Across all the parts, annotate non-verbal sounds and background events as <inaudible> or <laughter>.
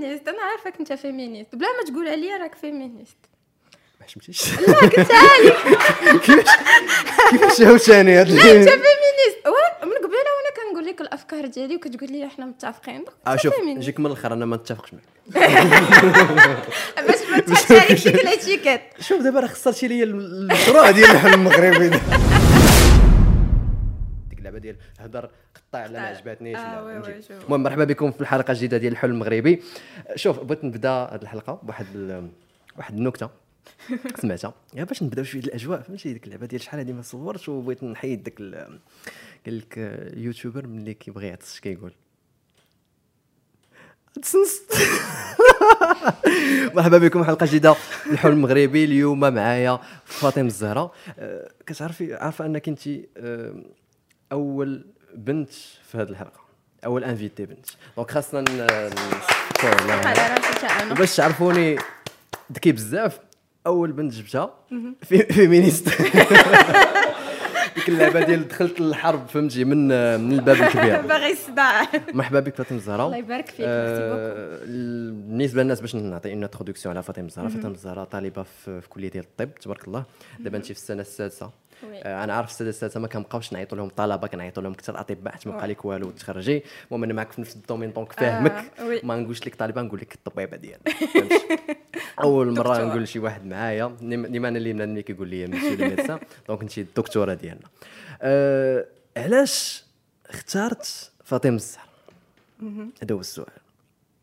féministe أنا عارفك انت féministe. بلا ما تقولها لي راك فيمينيست. ما حشمتيش لا قلتها لك <laughs> كيفاش عاوتاني هاد أنت فيمينيست. من قبيلة وأنا كنقول لك الأفكار ديالي وكتقول لي إحنا متفقين. آه شوف. نجيك من الأخر أنا ما نتفقش معك <laughs> باش ما تحطش <laughs> عليك ديك ال étiquette. شوف دابا راه خسرتي لي المشروع ديال المغربي. اللعبه ديال هضر قطع لا ما عجبتنيش آه،. المهم مرحبا بكم في الحلقة الجديدة ديال الحل المغربي. شوف بغيت نبدا هذه الحلقة بواحد واحد النكتة. <laughs> سمعتها. يا باش نبداو شوية الأجواء. فهمتي؟ ديك اللعبة ديال شحال هذه ما صورتش وبغيت نحيد داك ال- قال لك آه، يوتيوبر ملي كيبغي يعطس كيقول؟ تسنس <laughs> مرحبا بكم حلقة جديدة. الحلم المغربي اليوم معايا فاطمة الزهراء. أه، كتعرفي عارفة أنك انت أه، أول بنت في هذه الحلقة. أول invitée بنت. donc خاصنا نشكر وباش تعرفوني ذكي بزاف أول بنت جبتها. في féministe <laughs> ديك اللعبة ديال دخلت للحرب فهمتي من من الباب الكبير. <laughs> باغي الصداع. مرحبا بك فاطمة الزهراء. الله يبارك فيك آه، ال- بالنسبة للناس باش نعطي une introduction على فاطمة الزهراء. فاطمة الزهراء طالبة في, كلية ديال الطب تبارك الله. دابا انت في السنة السادسة. أنا عارف السنة السادسة ما كنبقاوش نعيطوا لهم طلبة كنعيطوا لهم كثر أطباء حيت ما بقى لك والو تخرجي. المهم أنا معك في نفس ال domaine donc فاهمك. آه، oui. ما نقولش لك طالبة نقول لك الطبيبة ديالنا؟ <laughs> أول مرة. نقول لشي واحد معايا ديما أنا اللي من كيقول لي ماشي les médecins <laughs> donc انت الدكتوره ديالنا. أه علاش اختارت فاطمة الزهراء هذا هو السؤال.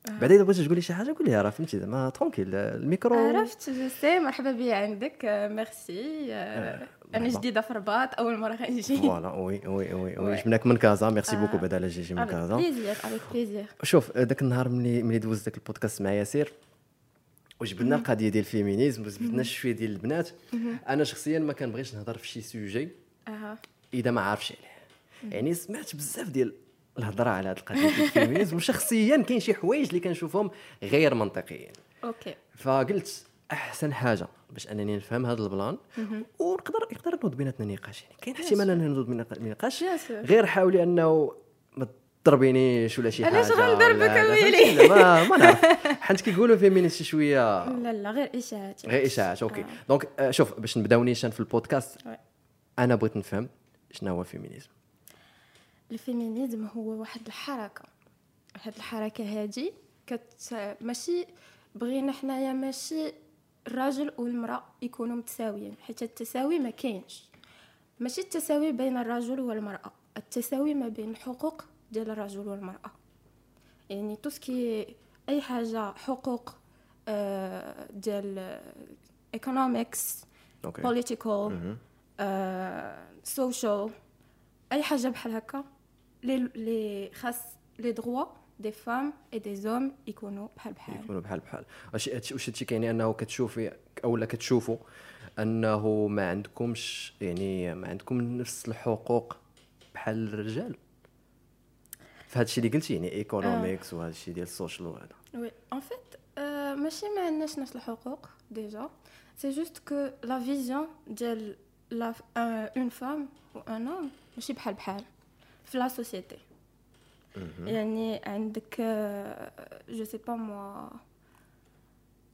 بعدين إذا بغيتي تقولي شي حاجة قوليها راه فهمتي زعما tranquille ال micro. عرفت je sais مرحبا بيا عندك آه، ميرسي آه، أنا. جديدة في الرباط أول مرة غنجي فوالا وي وي وي وي. جبناك من كازا ميرسي آه. beaucoup بعدا على جيجي من كازا. plaisir avec plaisir شوف ذاك النهار ملي ملي دوز ذاك البودكاست مع ياسير وجبدنا القضية ديال ال féminisme وجبدنا شوية ديال البنات. أنا شخصيا ما كنبغيش نهضر في شي sujet. إذا ما عارفش عليه. يعني سمعت بزاف ديال الهضرة على هذه القضية ديال ال féminisme. <laughs> وشخصيا كاين شي حوايج اللي كنشوفهم غير منطقيين. OK. فقلت أحسن حاجة باش أنني نفهم هذا ال plan. ونقدر يقدر نوض بيناتنا نقاش يعني. كاين احتمال أننا نوض بيناتنا نقاش. غير حاولي أنه ما تضربينيش ولا شي حاجة علاش غنضربك ويلي؟ ما ما نعرف. حيت كيقولوا féministes شوية. لا لا غير إشاعات. غير إشاعات OK. donc آه، شوف باش نبداو نيشان في البودكاست. أنا بغيت نفهم شنو هو ال féminisme ال féminisme هو واحد الحركة. واحد الحركة هادي كت ماشي بغينا حنايا ماشي الراجل والمرأة يكونوا متساويين حيت التساوي ما كاينش. ماشي التساوي بين الرجل والمرأة التساوي ما بين الحقوق ديال الرجل والمرأة. يعني tout ce qui أي حاجة حقوق آه، ديال politique مهم. social أي حاجة بحال هكا. خاص لي droits des femmes et des hommes يكونوا بحال بحال يكونوا بحال بحال واش هادشي- واش هادشي كيعني انه كتشوفي اولا كتشوفوا انه ما عندكمش يعني ما عندكم نفس الحقوق بحال الرجال في هادشي اللي قلتي يعني economics وهذا الشيء ديال ال social وهذا oui en fait ماشي ما عندناش نفس الحقوق déjà c'est juste que la vision ديال لا une femme و un homme ماشي بحال بحال في la société يعني عندك je sais pas moi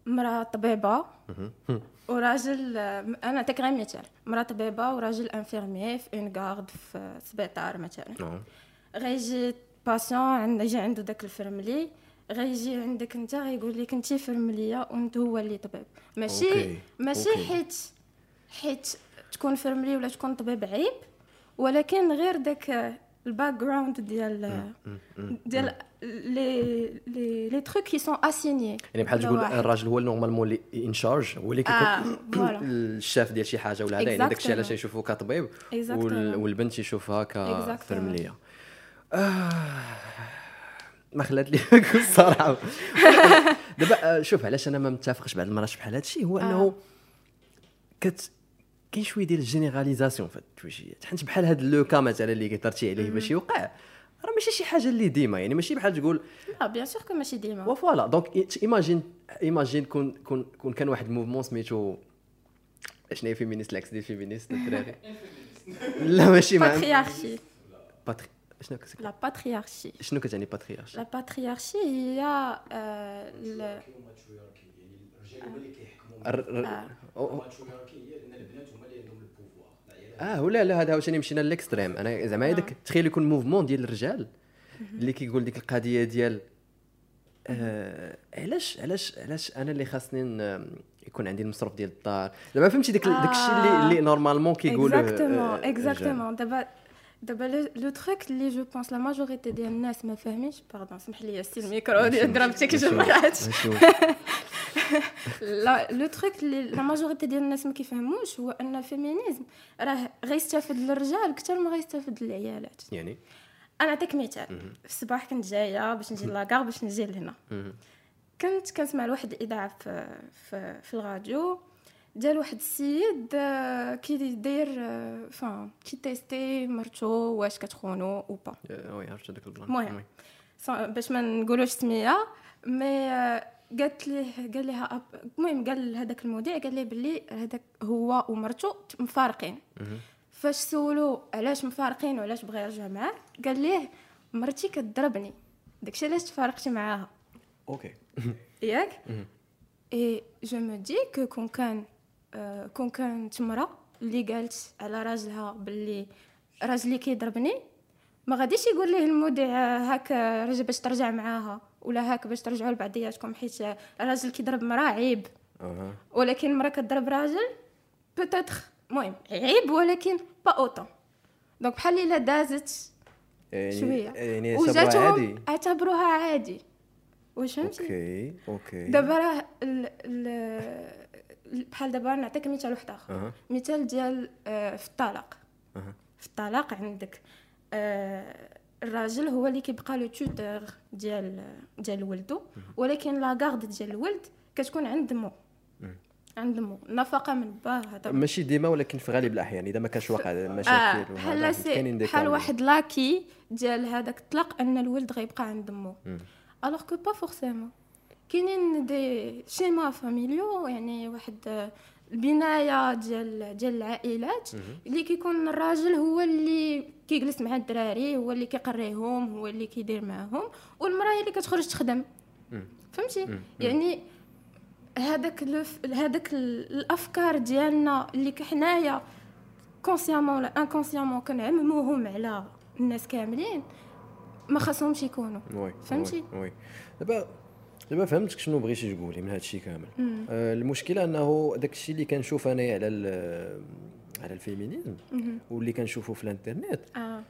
مرأة طبيبة وراجل أنا نعطيك غير مثال مرأة طبيبة وراجل infirmier في une garde في سبيطار مثلا غيجي patient عند يجي عنده داك الفرملي غيجي عندك انت غيقول لك انت فرمليه وانت هو اللي طبيب ماشي okay، ماشي okay. حيت حيت تكون فرملي ولا تكون طبيب عيب ولكن غير داك ال background ديال ديال لي لي les trucs qui sont enseignés يعني بحال تقول الراجل هو normalement اللي en charge هو اللي آه، كيكون <clears throat> voilà. الشاف ديال شي حاجة ولا هذا يعني داكشي علاش. يشوفوه كطبيب والبنت يشوفها. كفرمليه آه ما خلات لي <laughs> الصراحة <laughs> دابا آه، شوف علاش أنا ما متفقش بعض المرات بحال هذا الشيء هو إنه كت كاين شوية ديال ال généralisation في هاد التوجيهات حيت بحال هاد le cas مثلا اللي كثرتي عليه باش يوقع راه ماشي شي حاجة اللي ديما يعني ماشي بحال تقول لا bien sûr que ماشي ديما. و voilà donc imagine imagine كون كون كون كان واحد mouvement سميتو شنو هي féministe لاكس ديال féministe الدراري؟ لا ماشي ما patriarchie patri شنو كت- la patriarchie شنو كتعني patriarche لا patriarchie هي آه، ال- آه. آه ولا لا هذا عاوتاني مشينا ل l'extrême أنا زعما آه. هذاك تخيل يكون mouvement ديال الرجال. اللي كيقول ديك القضية ديال آه علاش علاش علاش أنا اللي خاصني يكون عندي المصروف ديال الدار؟ زعما فهمتي داك داك الشيء اللي آه. اللي normalement كيقولوا exactement exactement دابا دابا le- truc اللي je pense la majorité ديال الناس ما فاهمينش pardon سمح لي c'est الميكرو ديال ضربتك جمعات لا le truc اللي la majorité ديال الناس ما كيفهموش هو ان ال féminisme راه غيستافد للرجال أكثر ما غيستافد للعيالات يعني أنا نعطيك مثال في الصباح كنت جاية باش نجي la gare باش نجي لهنا. كنت كنسمع لواحد الاذاعه في في, في الراديو ديال واحد السيد آه، كي داير آه، فاين كي tester مرتو واش كتخونو ou pas. oui عرفت هذاك ال plan. المهم. باش ما نقولوش سمية mais آه، قالت ليه قال لها المهم قال هذاك المذيع قال ليه بلي هذاك هو ومرتو مفارقين. فاش سولو علاش مفارقين وعلاش بغى يرجع معاه قال ليه مرتي كتضربني. داكشي علاش تفارقتي معاها. okay. ياك. et je me dis que كون كان كون كانت مرا اللي قالت على راجلها باللي راجلي كيضربني ما غاديش يقول ليه المذيع آه، هاك آه، رجع باش ترجع معاها ولا هاك باش ترجعوا لبعضياتكم حيت آه، الراجل كيضرب مرا عيب. ولكن مرا كضرب راجل peut-être المهم عيب ولكن pas autant donc بحال إلا دازت يعني شوية. يعني عادي. اعتبروها عادي. واش فهمتي okay okay. دابا راه ال- ال- ال- بحال دابا نعطيك مثال واحد آخر. أها. مثال ديال آه، في الطلاق. أها. في الطلاق عندك آه، الراجل هو اللي كيبقى le tuteur ديال ديال ولدو. ولكن la garde ديال الولد كتكون عند مو. مم. عند مو. النفقه من با هذا. ماشي ديما ولكن في غالب الأحيان إذا ما كانش واقع آه مشاكل بحال دي بحال كامل. واحد لاكي ديال هذاك الطلاق أن الولد غيبقى عند مو. الوغ كو با فورسيمون كاينين دي شيما فاميليو يعني واحد البناية ديال ديال العائلات اللي كيكون الراجل هو اللي كيجلس مع الدراري هو اللي كيقريهم هو اللي كيدير معاهم والمرأة هي اللي كتخرج تخدم. فهمتي. يعني هذاك هذاك ال- الأفكار ديالنا اللي حنايا consciemment ولا inconsciemment كنعمموهم على الناس كاملين ما خاصهمش يكونوا فهمتي؟ oui دابا دابا فهمتك شنو بغيتي تقولي من هذا الشيء كامل. آه المشكلة أنه داك الشيء اللي كنشوف انايا على على ال féminisme. واللي كنشوفه في الانترنت آه.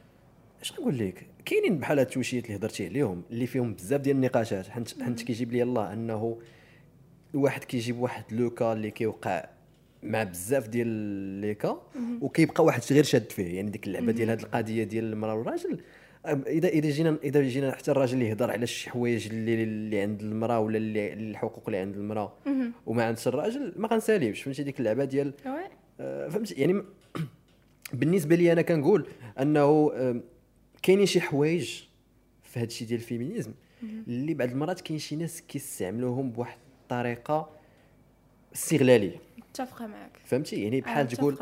اش نقول لك؟ كاينين بحال هاد التوشيات اللي هضرتي عليهم اللي فيهم بزاف ديال النقاشات. حنت حنت كيجيب لي الله أنه الواحد كيجيب واحد لوكا اللي كيوقع مع بزاف ديال لي كا وكيبقى واحد غير شاد فيه. يعني ديك اللعبة ديال هاد القضية ديال المراه والراجل اذا إذا جينا إذا جينا حتى الراجل اللي يهضر على شي حوايج اللي اللي عند المرأة ولا اللي الحقوق اللي عند المرأة. وما عندش الراجل ما غنساليوش فهمتي؟ ديك اللعبة ديال آه، فهمتي؟ يعني <clears throat> بالنسبة لي أنا كنقول أنه كاينين شي حوايج في هذا الشيء ديال ال féminisme اللي بعض المرات كاين شي ناس كيستعملوهم بواحد الطريقة استغلالية. متفقة معك فهمتي؟ يعني بحال تقول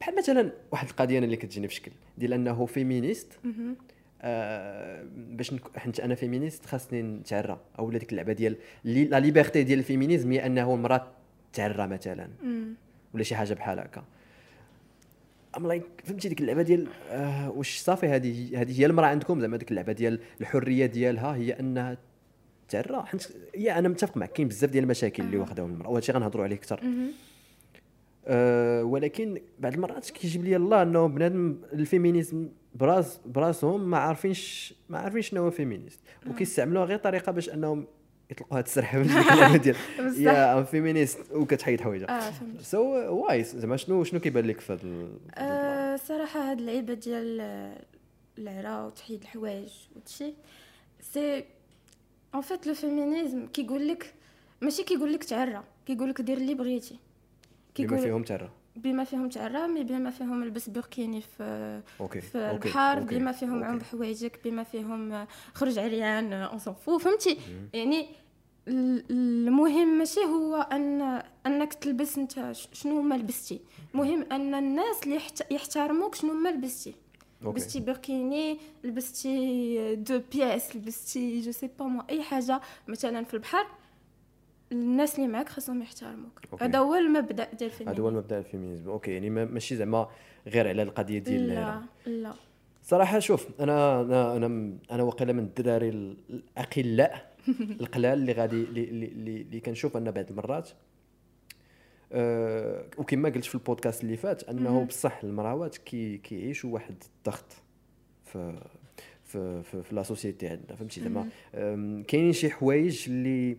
بحال مثلا واحد القضية أنا اللي كتجيني في شكل ديال أنه féministe. آه باش نك... حيت أنا féministe خاصني نتعرى. أو ديك اللعبة ديال لي... la liberté ديال ال féminisme هي أنه المراه تعرى مثلا. ولا شي حاجة بحال هكا. um like فهمتي ديك اللعبة ديال آه واش صافي هذه هذه هي المرأة عندكم؟ زعما ديك اللعبة ديال الحرية ديالها هي أنها تعرى. حيت يا أنا متفق معك كاين بزاف ديال المشاكل اللي واخداهم المرأة. وهادشي غنهضروا عليه أكثر. أه ولكن بعض المرات كيجيب لي الله إنه بنادم ال féminisme براس براسهم ما عارفينش ما عارفين شنو هو féministe وكيستعملوها غير طريقة باش أنهم يطلقوا هاد السرحه من <laughs> الكلام ديال. yeah I'm feminist وكتحيد فهمت. so ouais زعما شنو شنو كيبان لك في هذا ال- آه صراحة هاد اللعيبه ديال آه، العرا وتحيد الحوايج وهادشي c'est en fait le féminisme كيقول لك ماشي كيقول لك تعرى كيقول لك دير اللي بغيتي. كيقول فيهم ترى بما فيهم تعرى mais بما فيهم البس بوركيني في okay في okay، البحر okay، بما فيهم okay. عم بحوايجك بما فيهم خرج عريان on s'en fout فهمتي؟ يعني ال- المهم ماشي هو ان أنك تلبس أنت شنو ما لبستي. المهم أن الناس اللي يحت- يحترموك شنو ما لبستي. okay. لبستي بوركيني لبستي deux pièces لبستي je sais pas moi أي حاجة. مثلا في البحر الناس اللي معاك خاصهم يحترموك. هذا هو المبدأ ديال هذا هو الفيمينيزم المبدا ال féminisme. okay يعني ما- ماشي زعما غير على القضية ديال لا لا. صراحة شوف أنا أنا أنا أنا واقيلا من الدراري ال- الأقلاء <laughs> القلال اللي غادي اللي, اللي, كنشوف أن بعض المرات أه وكما قلت في البودكاست اللي فات أنه. بصح المراوات كي كيعيشوا واحد الضغط في في في, في لا سوسيتي عندنا فهمتي زعما؟ كاينين شي حوايج اللي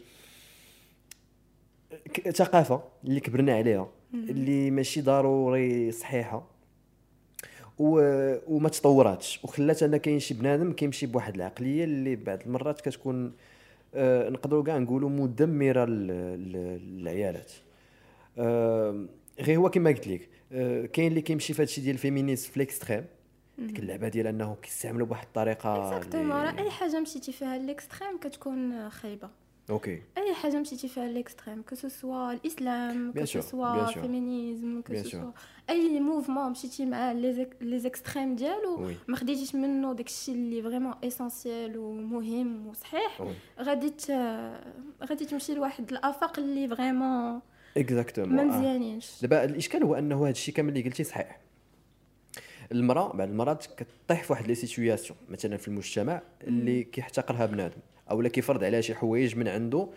ثقافة اللي كبرنا عليها اللي ماشي ضروري صحيحة. و... وما تطوراتش. وخلات ان كاين شي بنادم كيمشي بواحد العقلية اللي بعض المرات كتكون آه نقدروا كاع نقولوا مدمرة لل- لل- للعيالات. آه غير هو كما قلت لك آه كاين اللي كيمشي في هادشي ديال ال féminisme في ال extrême ديك اللعبة ديال أنه كيستعملوا بواحد الطريقة exactement راه أي حاجة مشيتي فيها l'extrême كتكون خايبة. okay اي حاجة مشيتي فيها l'extrême que ce soit الاسلام que ce soit. ال féminisme que ce. soit أي mouvement مشيتي مع les extrêmes ديالو ما خديتيش منه داكشي اللي vraiment essentiel ومهم وصحيح غادي. غادي تمشي لواحد الافاق اللي vraiment exactement ما. مزيانينش دابا الاشكال هو انه هذا الشيء كامل اللي قلتي صحيح المراه بعض المرات كطيح في واحد les situations مثلا في المجتمع اللي كيحتقرها بنادم أو لا كيفرض عليها شي حوايج من عنده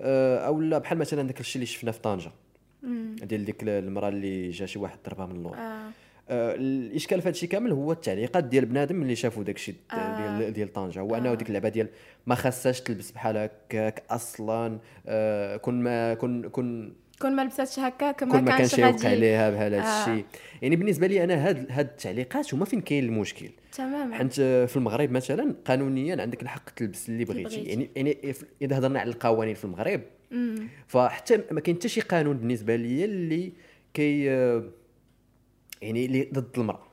آه، أو لا بحال مثلا داك الشيء اللي شفنا في طنجة. ديال ديك المرأة اللي جا شي واحد ضربها من اللور آه. آه، الإشكال في هذا الشيء كامل هو التعليقات ديال بنادم اللي شافوا داك الشيء آه. ديال ديال طنجة هو أنه ديك اللعبة ديال ما خاصهاش تلبس بحال هكاك أصلا آه، كون ما كون كون كون ما لبساتش هكاك ما ما كانش يوقع عليها بهذا آه. الشيء يعني بالنسبة لي أنا هاد هاد التعليقات هما فين كاين المشكل تماما. حيت في المغرب مثلا قانونيا عندك الحق تلبس اللي بغيتي. يعني يعني إذا هضرنا على القوانين في المغرب مم. فحتى ما كاين حتى شي قانون بالنسبة لي اللي كي يعني اللي ضد المرأة.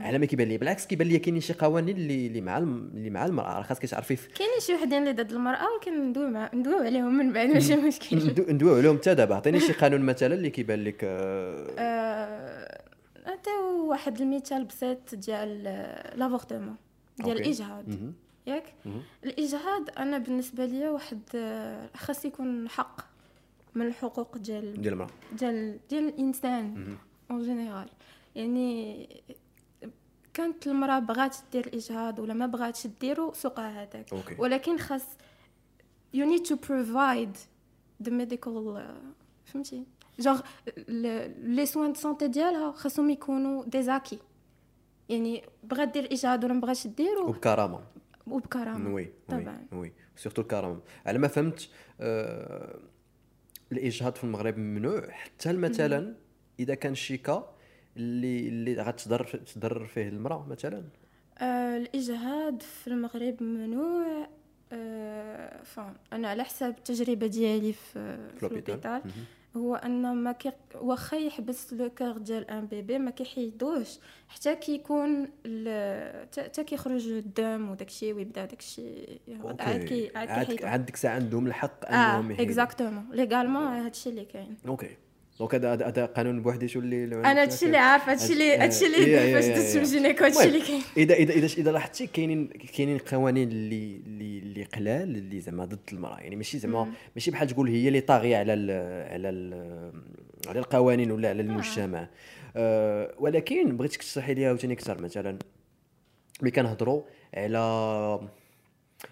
على ما كيبان لي بالعكس كيبان لي كاينين شي قوانين اللي اللي مع اللي مع المرأة. راه خاصك تعرفي في- كاينين شي وحدين اللي ضد المرأة ولكن ندوي مع ندويو عليهم من بعد ماشي مشكل ندو- ندويو عليهم حتى دابا. عطيني شي قانون مثلا اللي كيبان لك آه، <laughs> نعطيو واحد المثال بسيط ديال l'avortement ديال. الاجهاض مهم. ياك مهم. الاجهاض أنا بالنسبة ليا واحد خاص يكون حق من الحقوق ديال ديال المرأة ديال ديال الإنسان. en général يعني كانت المرأة بغات دير الاجهاض ولا ما بغاتش ديرو سوقها هذاك ولكن خاص you need to provide the medical uh, فهمتي genre les soins de santé ديالها خاصهم يكونوا des acquis يعني بغات دير الاجهاض ولا ما بغاتش ديرو وبكرامه وبكرامه oui طبعا. oui surtout الكرامه على ما فهمت آه الاجهاض في المغرب ممنوع حتى مثلا اذا كان شي cas اللي اللي غتضر تضر فيه المراه مثلا آه الاجهاض في المغرب ممنوع آه أنا على حساب التجربه ديالي في في مهم. هو أن ما كي واخا يحبس le cœur ديال un bébé ما كيحيدوش. حتى كيكون ال- حتى كيخرج الدم وداكشي ويبدا داكشي. عاد كي عاد كيحيدو. عاد ديك الساعة عندهم الحق آه أنهم يحيدوا. exactement légalement هادشي اللي كاين. okay. donc هذا هذا- قانون بوحديته اللي أنا هادشي اللي عارفة هادشي اللي هادشي اللي يا- يا- فاش دزت يا. من gynéco هادشي اللي كاين. اذا اذا إذا إذا لاحظتي كاينين كاينين قوانين اللي اللي اللي قلال اللي زعما ضد المرأة. يعني ماشي زعما ماشي بحال تقول هي اللي طاغية على ال على ال على القوانين ولا على المجتمع. آه. ولكن بغيتك تشرحي لي عاوتاني أكثر. مثلا ملي كنهضروا على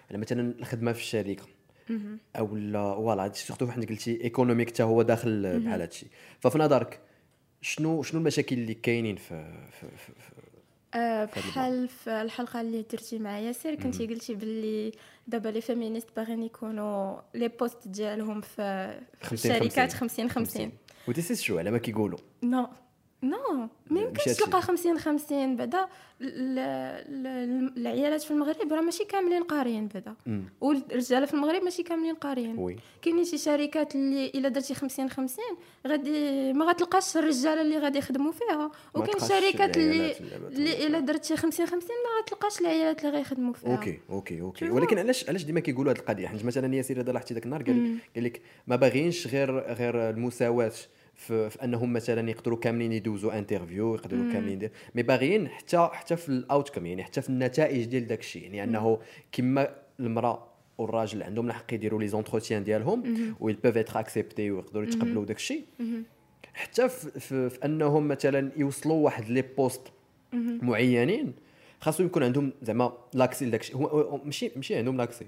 على مثلا الخدمة في الشركة. أو لا voilà هادشي surtout حنا قلتي économique حتى هو داخل بحال هادشي. ففي نظرك شنو شنو المشاكل اللي كاينين في, في, في, في آه، في بحال الحلقة اللي درتي مع ياسر كنتي قلتي باللي دابا les féministes باغيين يكونوا les postes ديالهم في في 50 الشركات 50. 50 50 وديسيس شو على ما كيقولوا. non non ما يمكنش. تلقى 50 50 بعدا ال- ال- العيالات في المغرب راه ماشي كاملين قاريين بعدا. والرجاله في المغرب ماشي كاملين قاريين. كاينين شي شركات اللي إلا درتي 50 50 غادي ما غتلقاش الرجاله اللي غادي يخدموا فيها. وكاين شركات اللي اللي إلا درتي 50 50 ما غتلقاش العيالات اللي غيخدموا فيها. أوكي أوكي أوكي. ولكن علاش علاش ديما كيقولوا هذه القضية؟ حيت مثلا ياسير هذا لاحظتي ذاك النهار قال قال لك ما باغيينش غير غير المساواة. في, في أنهم مثلا يقدروا كاملين يدوزوا interview يقدروا كاملين يدير. mais باغيين حتى حتى في ال outcome يعني حتى في النتائج ديال داك الشيء. يعني أنه كما المرأة والراجل عندهم الحق يديروا les entretiens ديالهم و peuvent être acceptés ويقدروا يتقبلوا داك الشيء. حتى في, في, في أنهم مثلا يوصلوا واحد les postes معينين خاصو يكون عندهم زعما l'accès لداك الشيء. ماشي ماشي عندهم l'accès.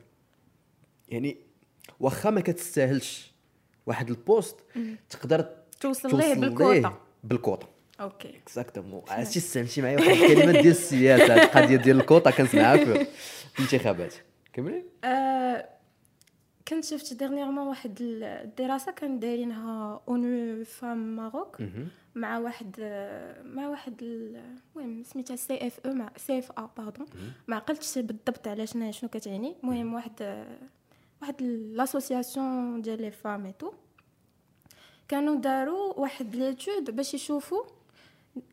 يعني واخا ما كتستاهلش واحد ال poste تقدر توصل ليه؟ بالكوطة. بالكوطة. OK. exactement عرفتي استعملتي معايا واحد الكلمة ديال السياسة القضية ديال الكوطة كنسمعها في الانتخابات كملي. آه كنت شفت dernièrement واحد الدراسة كان دايرينها ONU Femmes Maroc مع واحد مع واحد المهم سميتها سي إف أو مع سي إف ah pardon ما عقلتش بالضبط على شنو شنو كتعني. المهم واحد واحد l'association ديال les femmes et tout كانوا داروا واحد l'étude باش يشوفوا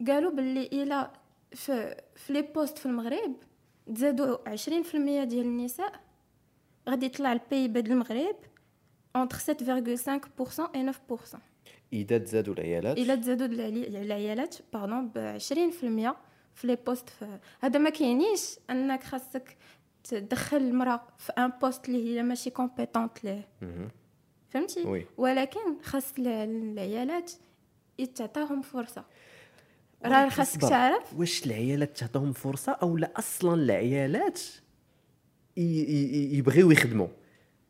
قالوا باللي إلى في في les postes في المغرب تزادوا 20% ديال النساء غادي يطلع ال PIB المغرب entre 7,5% et 9% إذا تزادوا العيالات؟ الا تزادوا العيالات pardon ب 20% في les postes هذا ما كيعنيش أنك خاصك تدخل المرأة في un poste اللي هي ماشي compétente ليه. فهمتي؟ oui. ولكن خاص العيالات يتعطاهم فرصة. راه خاصك. تعرف. واش العيالات تعطيهم فرصة أو لا أصلا العيالات يبغيو يخدموا؟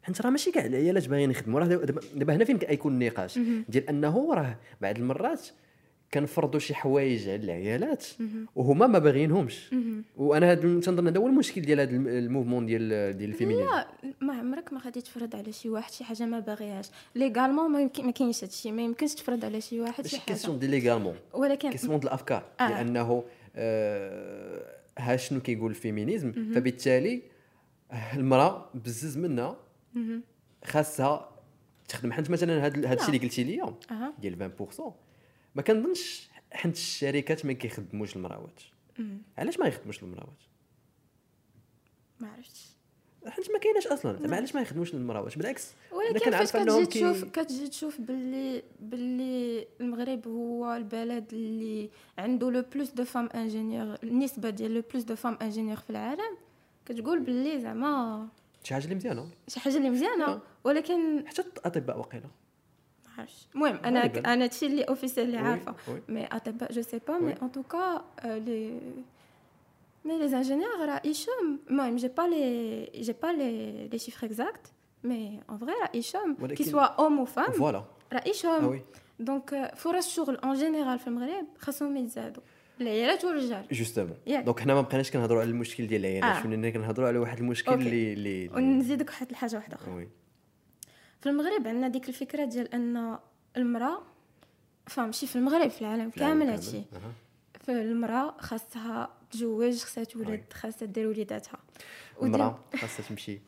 حيت راه ماشي كاع العيالات باغيين يخدموا راه دابا هنا فين كيكون النقاش؟ ديال أنه راه بعض المرات كنفرضوا شي حوايج على العيالات وهما ما باغيينهمش. وأنا هذا تنظن هذا هو المشكل ديال هذا الم- ال mouvement ديال ديال ال féminisme. لا ما عمرك ما غادي تفرض على شي واحد شي حاجة ما باغيهاش. légalement ما يمكن ما كاينش هادشي ما يمكنش تفرض على شي واحد شي حاجة. question de légalement ولكن question ديال الافكار آه. لأنه آه ها شنو كيقول ال féminisme؟ فبالتالي المرأة بزز منها خاصها تخدم. حيت مثلا هذا هذا الشيء اللي قلتي لي ديال 20% ما كنظنش حيت الشركات ما كيخدموش المراوات. علاش ما يخدموش المراوات؟ ما عرفتش. حيت ما كايناش أصلا. زعما علاش ما يخدموش المراوات؟ بالعكس. أنا ولكن فاش كتجي كي تشوف كتجي تشوف باللي باللي المغرب هو البلد اللي عنده le plus de femmes ingénieurs النسبة ديال le plus de femmes ingénieurs في العالم كتقول باللي زعما شي حاجة اللي مزيانة. شي حاجة اللي مزيانة. آه. ولكن حتى الأطباء وقيله ما عرفتش المهم أنا غالباً. أنا هادشي اللي officiel اللي oui، عارفه oui. mais اطباء je sais pas mais oui. en tout cas les mais les ingénieurs راه ils chôment المهم j'ai pas les j'ai pas les les chiffres exacts mais en vrai راه ils chôment ولكن- que ce soit homme ou femme voilà راه آه ils chôment oui donc فرص الشغل en général في المغرب خاصهم يتزادوا العيالات والرجال justement ياك. donc حنا ما بقيناش كنهضروا على المشكل ديال العيالات آه. ولينا كنهضروا على واحد المشكل OK. اللي اللي اللي- ونزيدك واحد الحاجة واحدة أخرى oui في المغرب عندنا ديك الفكرة ديال أن المرأة فماشي في المغرب في العالم كامل هادشي أها. فالمرأة خاصها تزوج خاصها. تولد خاصها دير وليداتها. المرأة خاصها تمشي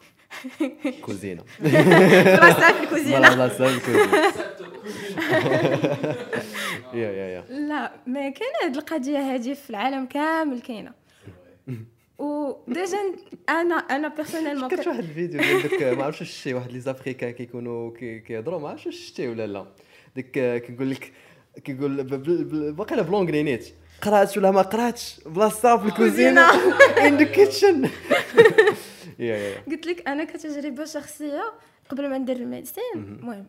<laughs> كوزينة. <laughs> خاصها في المراه الكوزينه خاصها الكوزينة. <laughs> يا يا يا. لا ما كاين هاد القضية هادي في العالم كامل كاينة. و déjà أنا أنا personnellement كنت واحد الفيديو ديال داك ما عرفتش واش شتي واحد les Africains كيكونوا كي- كيهضروا ما عرفتش واش شتي ولا لا ديك كيقول لك كيقول باقي بلونغلي نيت قرات ولا ما قراتش بلاصتها في الكوزينه in the kitchen قلت لك أنا كتجربه شخصيه قبل ما ندير ال médecine المهم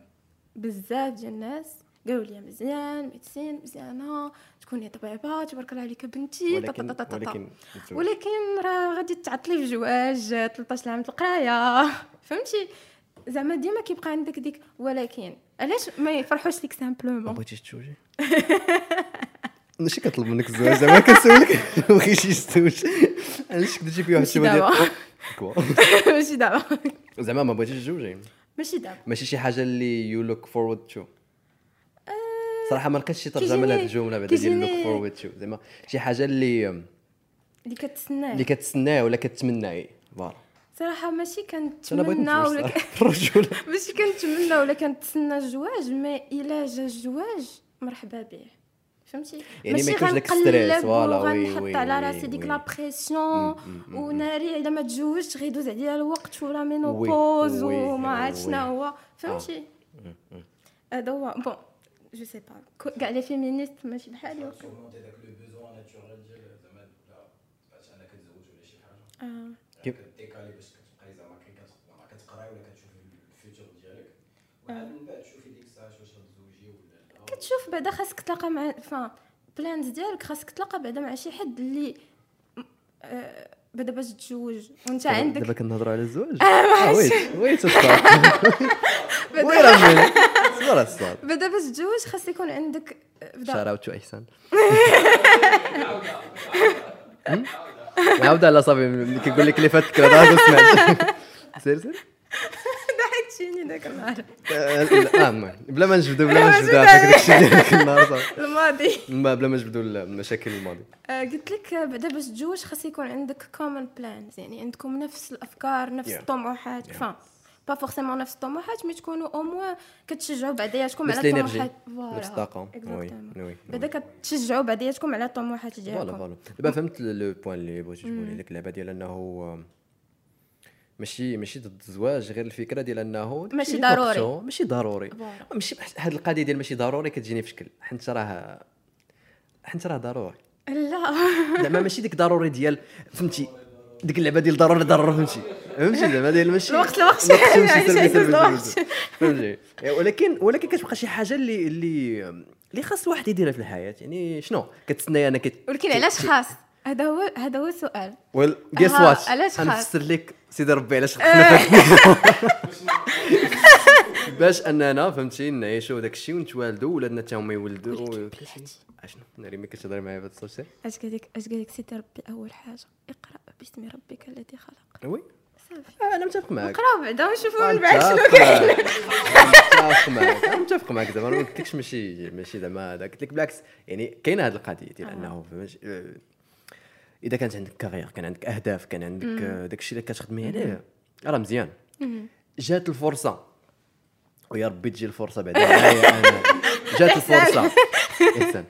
بزاف ديال الناس قالوا لي مزيان médecine مزيانة تكوني طبيبة تبارك الله عليك بنتي ولكن تا- تا- تا. ولكن ولكن راه غادي تعطلي في الجواز 13 عام القراية. <laughs> فهمتي؟ زعما ديما كيبقى عندك ديك ولكن علاش ما يفرحوش ليك ما simplement بغيتيش تزوجي؟ <laughs> ماشي كنطلب منك الزواج زعما كنسولك. <laughs> ما بغيتيش تزوج علاش كنتي في واحد كوا. ماشي دابا زعما ما بغيتيش تزوجي. ماشي دابا ماشي شي حاجة اللي you look forward to صراحة ما لقيتش شي ترجمه لهاد الجملة بعدا ديال look forward to زعما شي حاجة اللي اللي كتسناه. اللي كتسناه ولا كتمناي. voilà. صراحة ماشي كنتمنى ولا. <laughs> الرجوله <laughs> ماشي كنتمنى ولا كنتسنى الزواج mais إلا جا الزواج مرحبا به فهمتي؟ يعني ما يكونش داك ال stress، voilà، oui، oui، على راسي ديك. la pression وناري إلا ما تزوجتش غيدوز عليا الوقت ولا ménopause وما عرفت oui. شنو هو. فهمتي؟ هذا هو. bon je sais pas كاع les féministes ماشي بحالي داك le besoin naturel ديال زعما لا بقات أنا كتزوج ولا شي حاجة. كيف؟ كديكالي باش كتبقاي زعما كي كتقراي ولا كتشوفي ال future ديالك وعاد من بعد تشوفي ديك الساعة واش غتزوجي ولا لا كتشوف بعدا خاصك تلاقى مع فا plans ديالك خاصك تلاقى بعدا مع شي حد اللي باش تتزوج وأنت دابا عندك كنهضروا على الزواج. <laughs> آه، wait wait من <laughs> <laughs> صبر الصاد بعدا باش تتزوج خاص يكون عندك shout out to احسان هم؟ نعاود على صافي كيقول لك اللي فاتك راه سمعت. سير سير. ضحكتيني داك النهار. آه بلا ما نجبدوا بلا ما نجبدوا عافاك داكشي ديالك النهار الماضي. ما- بلا ما نجبدوا المشاكل الماضيه آه، قلت لك آه، بعدا باش تتزوج خاص يكون عندك common plans يعني عندكم نفس الأفكار نفس. الطموحات Yeah. ف pas forcément نفس الطموحات mais تكونوا au moins كتشجعوا بعضياتكم على الطموحات نفس voilà الطاقة. oui. oui بعدا كتشجعوا بعضياتكم على الطموحات voilà ديالكم فوالا دابا فهمت le point اللي بغيت تقولي لك اللعبه ديال أنه ماشي ماشي ضد الزواج غير الفكرة ديال أنه ماشي ضروري. ماشي ضروري. ماشي هاد القضية ديال ماشي ضروري كتجيني في شكل. حيت راه حيت راه ضروري. لا. زعما ماشي ديك ضروري ديال فهمتي ديك اللعبة ديال ضروري ضروري فهمتي. فهمتي؟ زعما ديال ماشي الوقت- الوقت. سلبي. فهمتي؟ ولكن ولكن كتبقى شي حاجة اللي اللي اللي خاص الواحد يديرها في الحياة. يعني شنو؟ كتسنى أنا كت ولكن علاش خاص؟ هذا هو هذا هو السؤال well guess what علاش أنا خاص؟ نفسر لك سيدي ربي علاش خصنا فاتني <laughs> باش أننا فهمتي نعيشوا داك الشيء ونتوالدوا ولادنا حتى هما يولدوا. اشنو ناري ملي كتهضري معايا بهذا الصوت أش قال لك أش قال لك سيدي ربي أول حاجة؟ اقرأ باسم ربك الذي خلق. oui صافي. آه، أنا متفق معك نقراو بعدا ونشوفوا من بعد شنو متفق كاين. متفق معك أنا متفق معك زعما ما قلت لكش ماشي ماشي زعما هذا قلت لك بالعكس. يعني كاينة هذه القضية ديال أنه فهمتي آه، إذا كانت عندك carrière كان عندك أهداف كان عندك آه، داك الشيء اللي كتخدمي عليه راه مزيان. جات الفرصة. ويا ربي تجي الفرصة بعدا جات الفرصة. احسن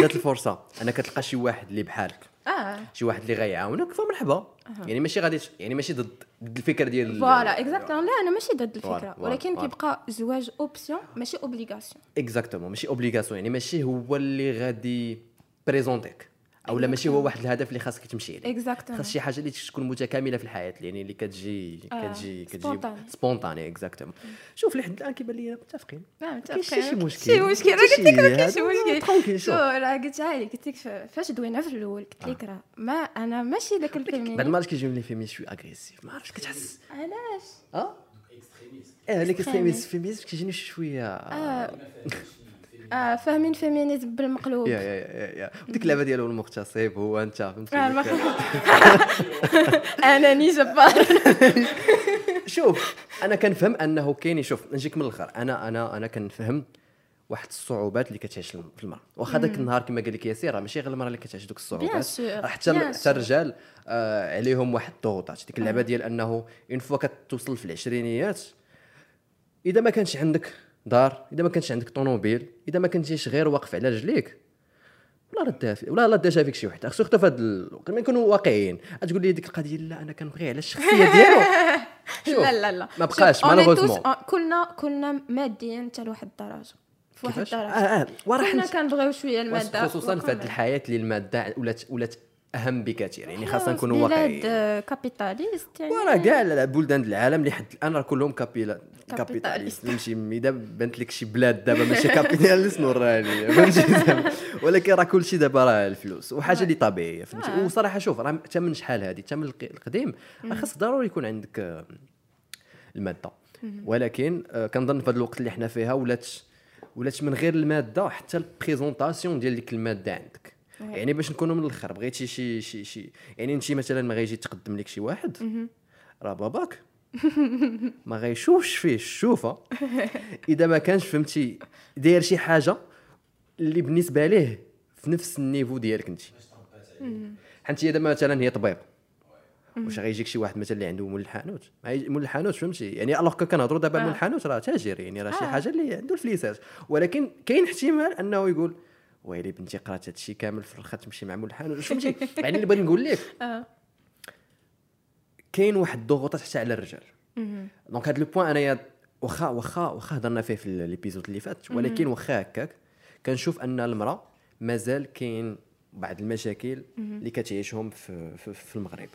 جات الفرصة. أنا كتلقى شي واحد اللي بحالك. آه. شي واحد اللي غيعاونك فمرحبا. يعني ماشي غادي يعني ماشي ضد ضد الفكرة ديال voilà exactement لا أنا ماشي ضد الفكرة. voilà، ولكن voilà. كيبقى الزواج option ماشي obligation exactement ماشي obligation يعني ماشي هو اللي غادي présenter ك أو لا ماشي هو واحد الهدف اللي خاصك تمشي عليه. exactement خاص شي حاجة اللي تكون متكاملة في الحياة يعني اللي كتجي آه، كتجي كتجي. spontané exactement شوف لحد الآن كيبان لي متفقين. آه كاين شي متفقين مشكل. شي مشكل. شي قلت لك ما كاينش هذا مشكل. شو شوف. راه قلتها لك قلت لك فاش دوينا في الأول قلت لك راه ما أنا ماشي داك ضد ال féministes ما عرفتش كيجيوني les féministes شوية agressives ما عرفتش كتحس علاش؟ آه؟ extrémistes آه. extrémistes féministes كيجيني شوية. <laughs> آه آه فاهمين féminisme بالمقلوب. يا يا يا يا. وديك اللعبه ديالو المغتصب هو أنت فهمتي آه،. <laughs> اناني جبار. <laughs> شوف أنا كنفهم أنه كاين شوف نجيك من الآخر. أنا أنا أنا كنفهم واحد الصعوبات اللي كتعيش في المرأة. واخا داك النهار كما قال لك ياسير راه ماشي غير المرأة اللي كتعيش دوك الصعوبات. حتى حتى. الرجال آه عليهم واحد الضغوطات. ديك اللعبة ديال أنه une fois كتوصل في العشرينيات إذا ما كانش عندك دار إذا ما كانش عندك طوموبيل إذا ما كنتيش غير واقف على رجليك. ولا رد في ولا رد فيك شي واحد surtout في هذا ال- كما نكونوا واقعيين. تقول لي ديك القضية لا أنا كنبغي على الشخصية <laughs> ديالو. لا لا لا. ما بقاش آه، كلنا كلنا ماديين حتى لواحد الدرجة. في واحد كيفاش؟ الدرجة. وراه كلنا حنا كنبغيو شوية المادة خصوصا في هذه الحياة اللي المادة ولات ولات أهم بكثير يعني خاصنا نكونوا بلاد واقعيين. آه، capitaliste يعني وراه كاع بلدان العالم اللي حد الآن راه كلهم capita- capitalistes. نمشي اذا بانت لك شي بلاد دابا ماشي capitaliste نوريها لي؟ <laughs> ولكن راه كلشي دابا راه الفلوس وحاجة اللي طبيعية فهمتي؟ آه. وصراحة شوف راه حتى من شحال هذه حتى من الق- القديم. خاص ضروري يكون عندك آه، المادة. ولكن آه، كنظن في هذا الوقت اللي حنا فيها ولات ولات من غير المادة حتى البريزونطاسيون ديال ديك المادة عندك. يعني باش نكونوا من الآخر بغيتي شي شي شي يعني انت مثلا ما غيجي تقدم لك شي واحد راه باباك. <laughs> ما غيشوفش فيه الشوفه إذا ما كانش فهمتي داير شي حاجة اللي بالنسبة ليه في نفس ال niveau ديالك انت. حيت هي دابا مثلا هي طبيب. واش غيجيك شي واحد مثلا اللي عنده مول الحانوت مول الحانوت فهمتي؟ يعني alors كنهضروا دابا آه. مول الحانوت راه تاجر يعني راه شي آه. حاجة اللي عنده الفليسات ولكن كاين احتمال أنه يقول ويلي بنتي قرات هذا الشيء كامل في الآخر تمشي مع مول الحانوت <laughs> فهمتي يعني اللي بغيت نقول لك. آه. كاين واحد الضغوطات حتى على الرجال. donc هذا le point أنايا واخا واخا واخا هضرنا فيه في l'épisode اللي فات ولكن واخا هكاك كنشوف أن المرأة مازال كاين بعض المشاكل اللي كتعيشهم في, في, في المغرب.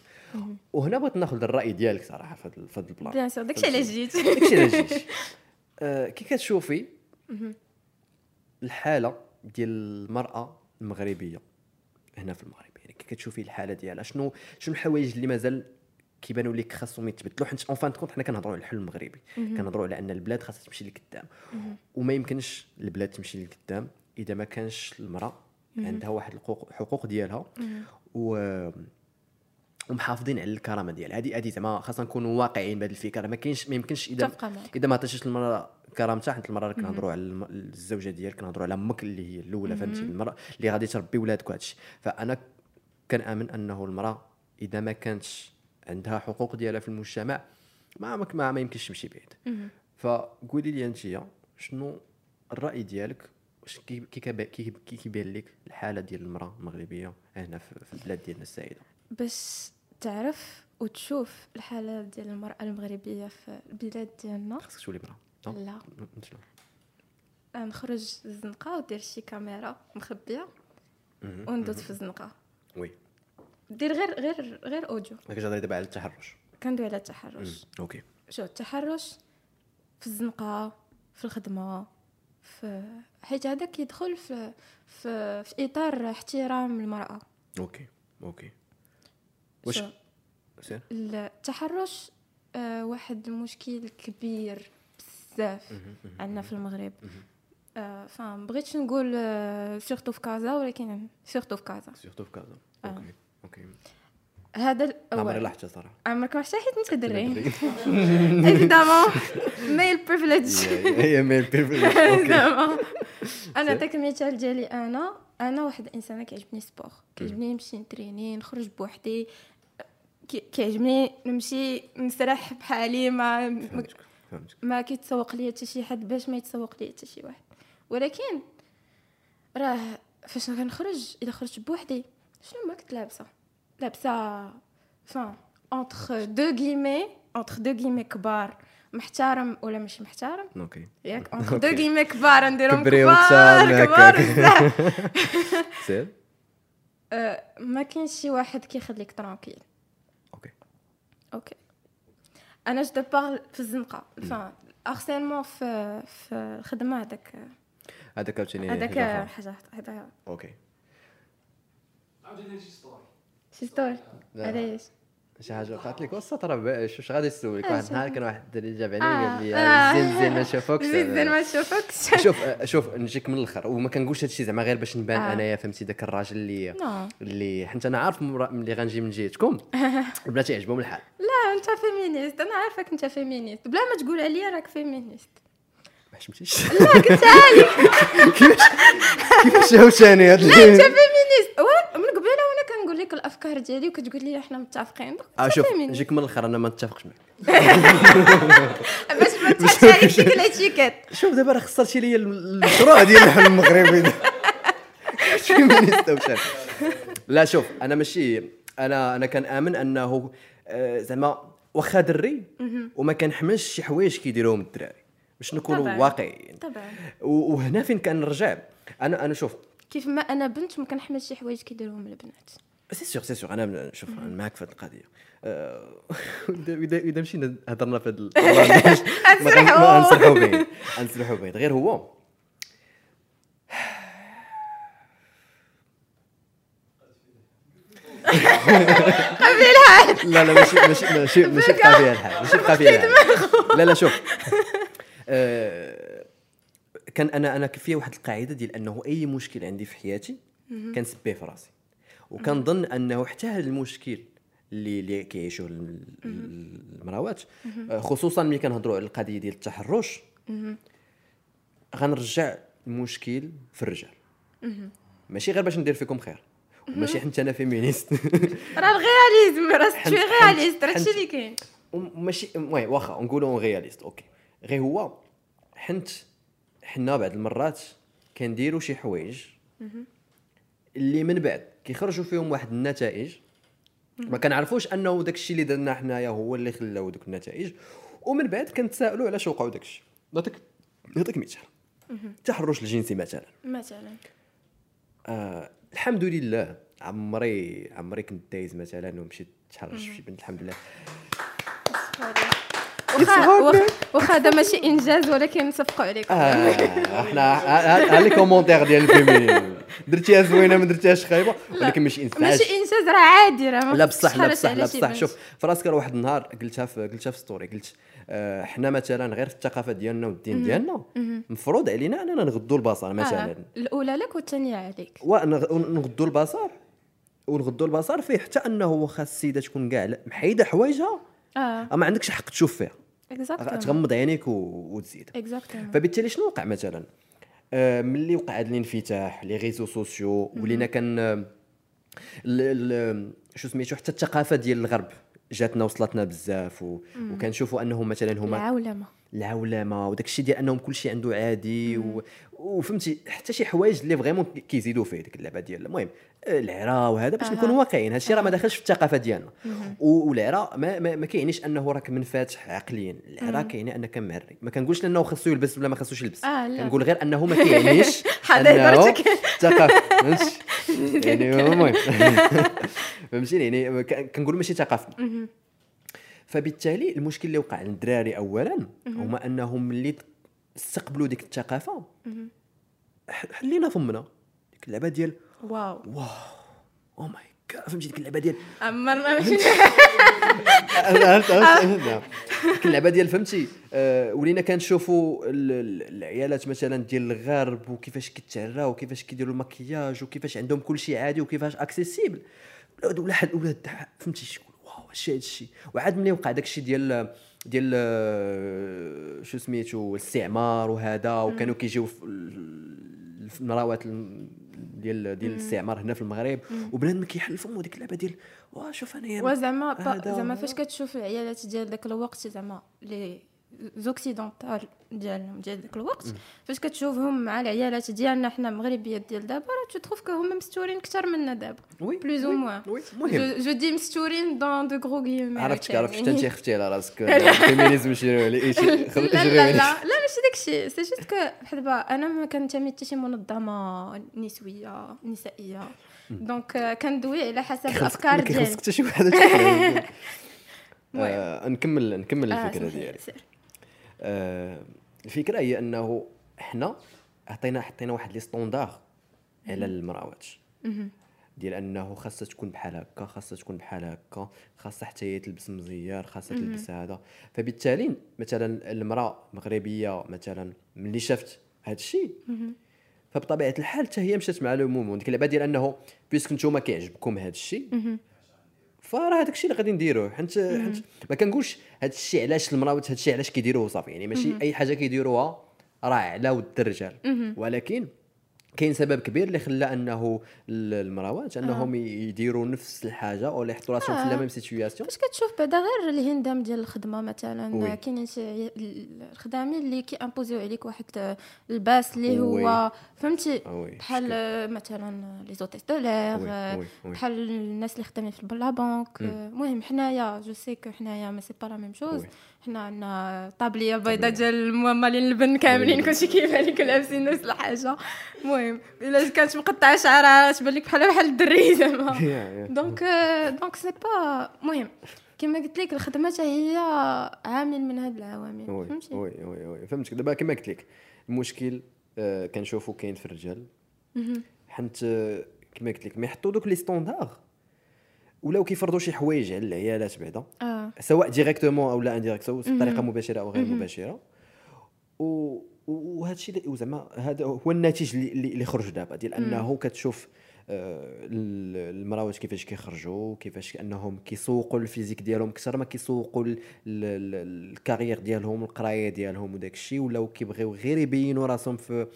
وهنا بغيت ناخذ الرأي ديالك صراحة في هذا في ال plan bien sûr داكشي علاش جيت؟ داكشي علاش جيت. <laughs> آه، كي كتشوفي الحالة ديال المرأة المغربية هنا في المغرب. يعني كي كتشوفي الحالة ديالها شنو شنو الحوايج اللي مازال كيبانوا لك خاصهم يتبدلوا حيت en fin de compte حنا كنهضروا على الحل المغربي. كنهضروا على أن البلاد خاصها تمشي لقدام وما يمكنش البلاد تمشي لقدام إذا ما كانش المرأة عندها واحد الحقوق حقوق ديالها. و ومحافظين على الكرامة ديالها. هذه هذه زعما خاصنا نكونوا واقعيين بهذه الفكرة. ما كاينش ما يمكنش إذا. إذا ما عطيتيش المرأة كرامتها حيت المرأة كنهضروا على الزوجة ديالك كنهضروا على أمك اللي هي الأولى فهمتي؟ المرأة اللي غادي تربي ولادك وهذا الشيء فأنا كنآمن أنه المرأة إذا ما كانتش عندها حقوق ديالها في المجتمع ما ما, ما, يمكنش تمشي بعيد. فقولي لي أنت شنو الرأي ديالك؟ واش كي كي كيبا- كي كي كيبان لك الحالة ديال المرأة المغربية هنا في البلاد ديالنا السائده باش تعرف وتشوف الحالة ديال المرأة المغربية في البلاد ديالنا. خاصك تولي مرأة؟ لا؟ نخرج الزنقة ودير شي كاميرا مخبية مهم. وندوز في الزنقة. oui. دير غير غير غير audio. كتهضري دابا على التحرش. كندوي على التحرش. OK. شو التحرش في الزنقة في الخدمة في حيت هذا كيدخل في في في إطار احترام المرأة. OK OK. واش؟ التحرش آه واحد المشكل كبير. بزاف عندنا في المغرب. آه فاهم بغيتش نقول آه surtout في كازا ولكن surtout في كازا. surtout في كازا. آه. okay okay. هذا ما عمري الأول لاحظتها صراحة عمرك ما حيت أنت دري. évidemment male privilege هي male زعما <laughs> أنا نعطيك المثال ديالي أنا. أنا واحد الانسانه كيعجبني sport كيعجبني نمشي نت entraîner نخرج بوحدي. كي- كيعجبني نمشي نسرح بحالي ما- فهمتك. ما كيتسوق ليا حتى شي حد باش ما يتسوق ليا حتى شي واحد. ولكن راه فاش كنخرج اذا خرجت بوحدي شنو ما كنت لابسة لابسه فان entre deux guillemets entre deux guillemets كبار. محترم ولا ماشي محترم؟ okay. ياك entre deux guillemets كبار نديرهم كبار كبار. بزاف. <laughs> <laughs> أه، ما كاينش شي واحد كيخليك ترانكيل. أوكي. أوكي. أنا جو بارل في الزنقة. فان ارسينمون في في الخدمة هذاك. هذاك عاوتاني هذاك. حاجة هذا. أوكي. عاوتاني شي ستوري شي ستوري لا. علاش شي حاجة وقعت لك وسط راه باش واش غادي نسولك واحد. النهار كان واحد الدري جاب علي آه، قال لي آه. زين زين ما شافوكش زيد زين ما نشوفكش <laughs> شوف آه، شوف نجيك من الآخر وما كنقولش هادشي زعما غير باش نبان آه. أنايا فهمتي داك الراجل اللي اللي حيت أنا عارف ملي غنجي من جهتكم <laughs> البنات يعجبهم الحال. لا أنت féministe أنا عارفك أنت féministe بلا ما تقول عليا راك féministe ما حشمتيش؟ لا قلت <laughs> لك كيفاش عاوتاني هاد أنت féministe وا- من قبيله وأنا كنقول لك الأفكار ديالي وكتقول لي إحنا متفقين. آه شوف. نجيك من الأخر أنا ما نتفقش معك <laughs> باش ما تحطش عليك <laughs> ديك ال étiquette. شوف دابا راه خسرتي لي المشروع ديال الحل المغربي. <laughs> لا شوف أنا ماشي أنا أنا كنامن أنه آه، زعما واخا دري وما كنحملش شي حوايج كيديروهم الدراري. باش نكونوا. واقعيين. طبعا. وهنا فين كنرجع؟ أنا أنا شوف. كيف ما أنا بنت ما كنحملش شي حوايج كيديروهم البنات. سي سيغ سي سيغ أنا شوف أنا معاك في هذه القضية. آه، اذا اذا اذا مشينا هضرنا في هذا غنسرحوا. غنسرحوا بعيد. <laughs> غنسرحوا بعيد. غير هو. <laughs> لا لا ماشي ماشي ماشي ماشي بقى الحال ماشي بقى الحال لا لا شوف. <laughs> آه، كان أنا أنا فيا واحد القاعدة ديال أنه أي مشكل عندي في حياتي كنسبيه في راسي. وكنظن أنه حتى هذا المشكل اللي اللي كيعيشوه ال- المراوات. آه، خصوصا ملي كنهضروا على القضية ديال التحرش. غنرجع المشكل في الرجال. ماشي غير باش ندير فيكم خير. وماشي حيت أنا féministe <laughs> راه ال réalisme راه حنت- شوي réaliste راه حنت- هادشي اللي كاين. وماشي oui واخا نقولوا réaliste okay. غير هو حنت حنا بعض المرات كنديروا شي حوايج اللي من بعد كيخرجوا فيهم واحد النتائج ما كنعرفوش انه داك الشيء اللي درنا حنايا هو اللي خلاو دوك النتائج ومن بعد كنتسائلوا علاش وقعوا داك الشيء نعطيك نعطيك مثال التحرش الجنسي مثلا مثلا آه الحمد لله عمري عمري كنت دايز مثلا ومشيت تحرش في شي بنت الحمد لله واخا واخا- واخا هذا ماشي انجاز ولكن نصفقوا عليكم آه إحنا ها les commentaires ديال ال féminines درتيها زوينة ما درتيهاش خايبة ولكن ماشي انسان ماشي انجاز راه عادي راه لا بصح لا بصح لا بصح. شوف فراسك راه واحد النهار قلتها في قلتها في story قلت آه، حنا مثلا غير في الثقافة ديالنا والدين ديالنا مفروض علينا أننا نغضوا البصر مثلا. آه. الأولى لك والثانية عليك. ونغضوا البصر. ونغضوا البصر فيه حتى أنه واخا السيدة تكون كاع محيدة حوايجها. آه. ما عندكش حق تشوف فيها. تغمض عينيك. وتزيد. فبالتالي شنو وقع مثلا؟ آه، ملي وقع هذا الانفتاح les réseaux sociaux ولينا كان ال- ال- شو سميتو حتى الثقافة ديال الغرب جاتنا وصلتنا بزاف و... وكنشوفوا أنهم مثلا هما العولمة. العولمة وداك الشيء ديال أنهم كل شيء عنده عادي و... وفهمتي حتى شي حوايج اللي vraiment كيزيدوا فيه ديك اللعبة ديال المهم آه، العرا وهذا باش. نكونوا واقعيين هادشي راه ما داخلش في الثقافة ديالنا. و- والعرا ما, ما, ما كيعنيش أنه راك منفتح عقليا. العرا كيعني انك معري ما كنقولش انه خصو يلبس ولا ما خصوش يلبس. آه،. كنقول غير أنه ما كيعنيش <laughs> أنه. ثقافه <laughs> فهمتي يعني المهم. <laughs> فهمتي يعني كنقول ماشي ثقافتنا فبالتالي المشكل اللي وقع للدراري اولا هما أنهم ملي استقبلوا ديك الثقافة. حلينا فمنا ديك اللعبة ديال واو. أو ماي جاد فهمتي ديك اللعبة ديال عمرنا عرفت- نعم. ديك اللعبة ديال فهمتي آه، ولينا كنشوفوا ال- ال- العيالات مثلا ديال الغرب وكيفاش كيتعراو وكيفاش كيديروا المكياج وكيفاش عندهم كل شيء عادي وكيفاش اكسيسيبل ولاد ولاد ولاد فهمتي يقول واو اش هذا الشيء وعاد ملي وقع داك الشيء ديال ديال آه، شو سميتو الاستعمار وهذا وكانوا كيجيو المراوات ال- ديال ديال الاستعمار هنا في المغرب. وبنادم كيحل فمو ديك اللعبة ديال واه شوف انايا هذا- زعما فاش كتشوف العيالات ديال داك الوقت زعما لي زوكسيدونتال ديالهم ديال داك الوقت فاش كتشوفهم مع العيالات ديالنا حنا مغربيات ديال دابا راه تو تروف كو هما مستورين أكثر منا دابا وي بلوز أو موان وي المهم جو دي مستورين دون دو غرو غيومي عرفتك. عرفت حتى انت خفتي على راسك الفيمينيزم شي ولا شي لا لا لا لا ماشي داكشي c'est juste que بحال دابا أنا ما كنتمي حتى شي منظمه نسويه نسائيه donc كندوي على حسب الافكار ديالي حتى شي واحد نكمل نكمل الفكرة ديالي الفكرة هي أنه حنا عطينا حطينا واحد les standards على المراوات ديال أنه خاصها تكون بحال هكا خاصها تكون بحال هكا خاصها حتى هي تلبس مزيار خاصها تلبس هذا. فبالتالي مثلا المرأة مغربية مثلا ملي شافت هذا الشيء فبطبيعة الحال حتى هي مشات مع le moment ديك اللعبه ديال أنه puisque نتوما كيعجبكم هذا الشيء فراه هذاك الشيء اللي غادي نديروه حيت حيت ما كنقولش هذا الشيء علاش المراوات هذا الشيء علاش كيديروه صافي يعني ماشي أي حاجة كيديروها راه على ود الرجال. ولكن كاين سبب كبير اللي خلى أنه ال- المراوات أنهم يديروا نفس الحاجة ولا يحطوا راسهم في آه. la même situation فاش كتشوف بعدا غير الهندام ديال الخدمة مثلا. كاينين شي الخدامين اللي كي imposeيو عليك واحد اللباس اللي هو oui. فهمتي آه بحال. آه، مثلا les hôtesses de l'air oui، آه، oui، oui. بحال الناس اللي خدامين في لا آه، المهم حنايا je sais que حنايا mais c'est pas la même chose حنا عندنا طابلية بيضاء ديال المعملين البن كاملين. كلشي كيبان لك لابسين نفس الحاجة. المهم إلا كانت مقطعة شعرها تبان لك بحال بحال الدري زعما. donc donc c'est pas المهم كما قلت لك الخدمة حتى هي عامل من هاد العوامل. فهمتي؟ وي وي وي. فهمتك. دابا كما قلت لك المشكل آه، كنشوفو كاين في الرجال. حنت آه، كما قلت لك ما يحطوا دوك les standards. ولاو كيفرضوا شي حوايج على العيالات بعدا آه. سواء directement أو لا indirecte سواء بطريقة مباشرة أو غير مباشرة. و وهذا الشيء زعما هذا هو الناتج اللي خرج دابا ديال أنه كتشوف آه، ال- المراوات كيفاش كيخرجوا كيفاش أنهم كيسوقوا ال physique ديالهم أكثر ما كيسوقوا ال- ال- ال- ال carrière ديالهم القراية ديالهم وداك الشيء ولاو كيبغيو غير يبينوا راسهم في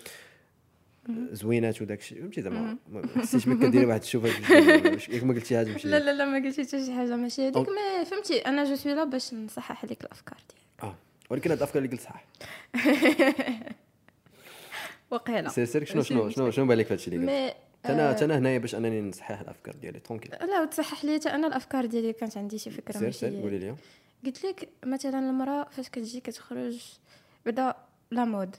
زوينات وداك الشيء فهمتي زعما؟ ما حسيتش بك كديري واحد الشوفه ياك ما قلتي هذا ماشي لا لا لا ما قلتي حتى شي حاجة ماشي هذيك mais فهمتي أنا je suis لا باش نصحح لك الأفكار ديالي. آه. ولكن هاد الأفكار اللي قلت صح <laughs> وقيلة. سير سير شنو شنو شنو شنو بالك في هادشي اللي قلت؟ أنا أنا هنايا باش أنني نصحح الأفكار ديالي tranquille. لا وتصحح لي حتى أنا الأفكار ديالي كانت عندي شي فكرة سير سير قولي لي. قلت لك مثلا المرأة فاش كتجي كتخرج بعدا la mode.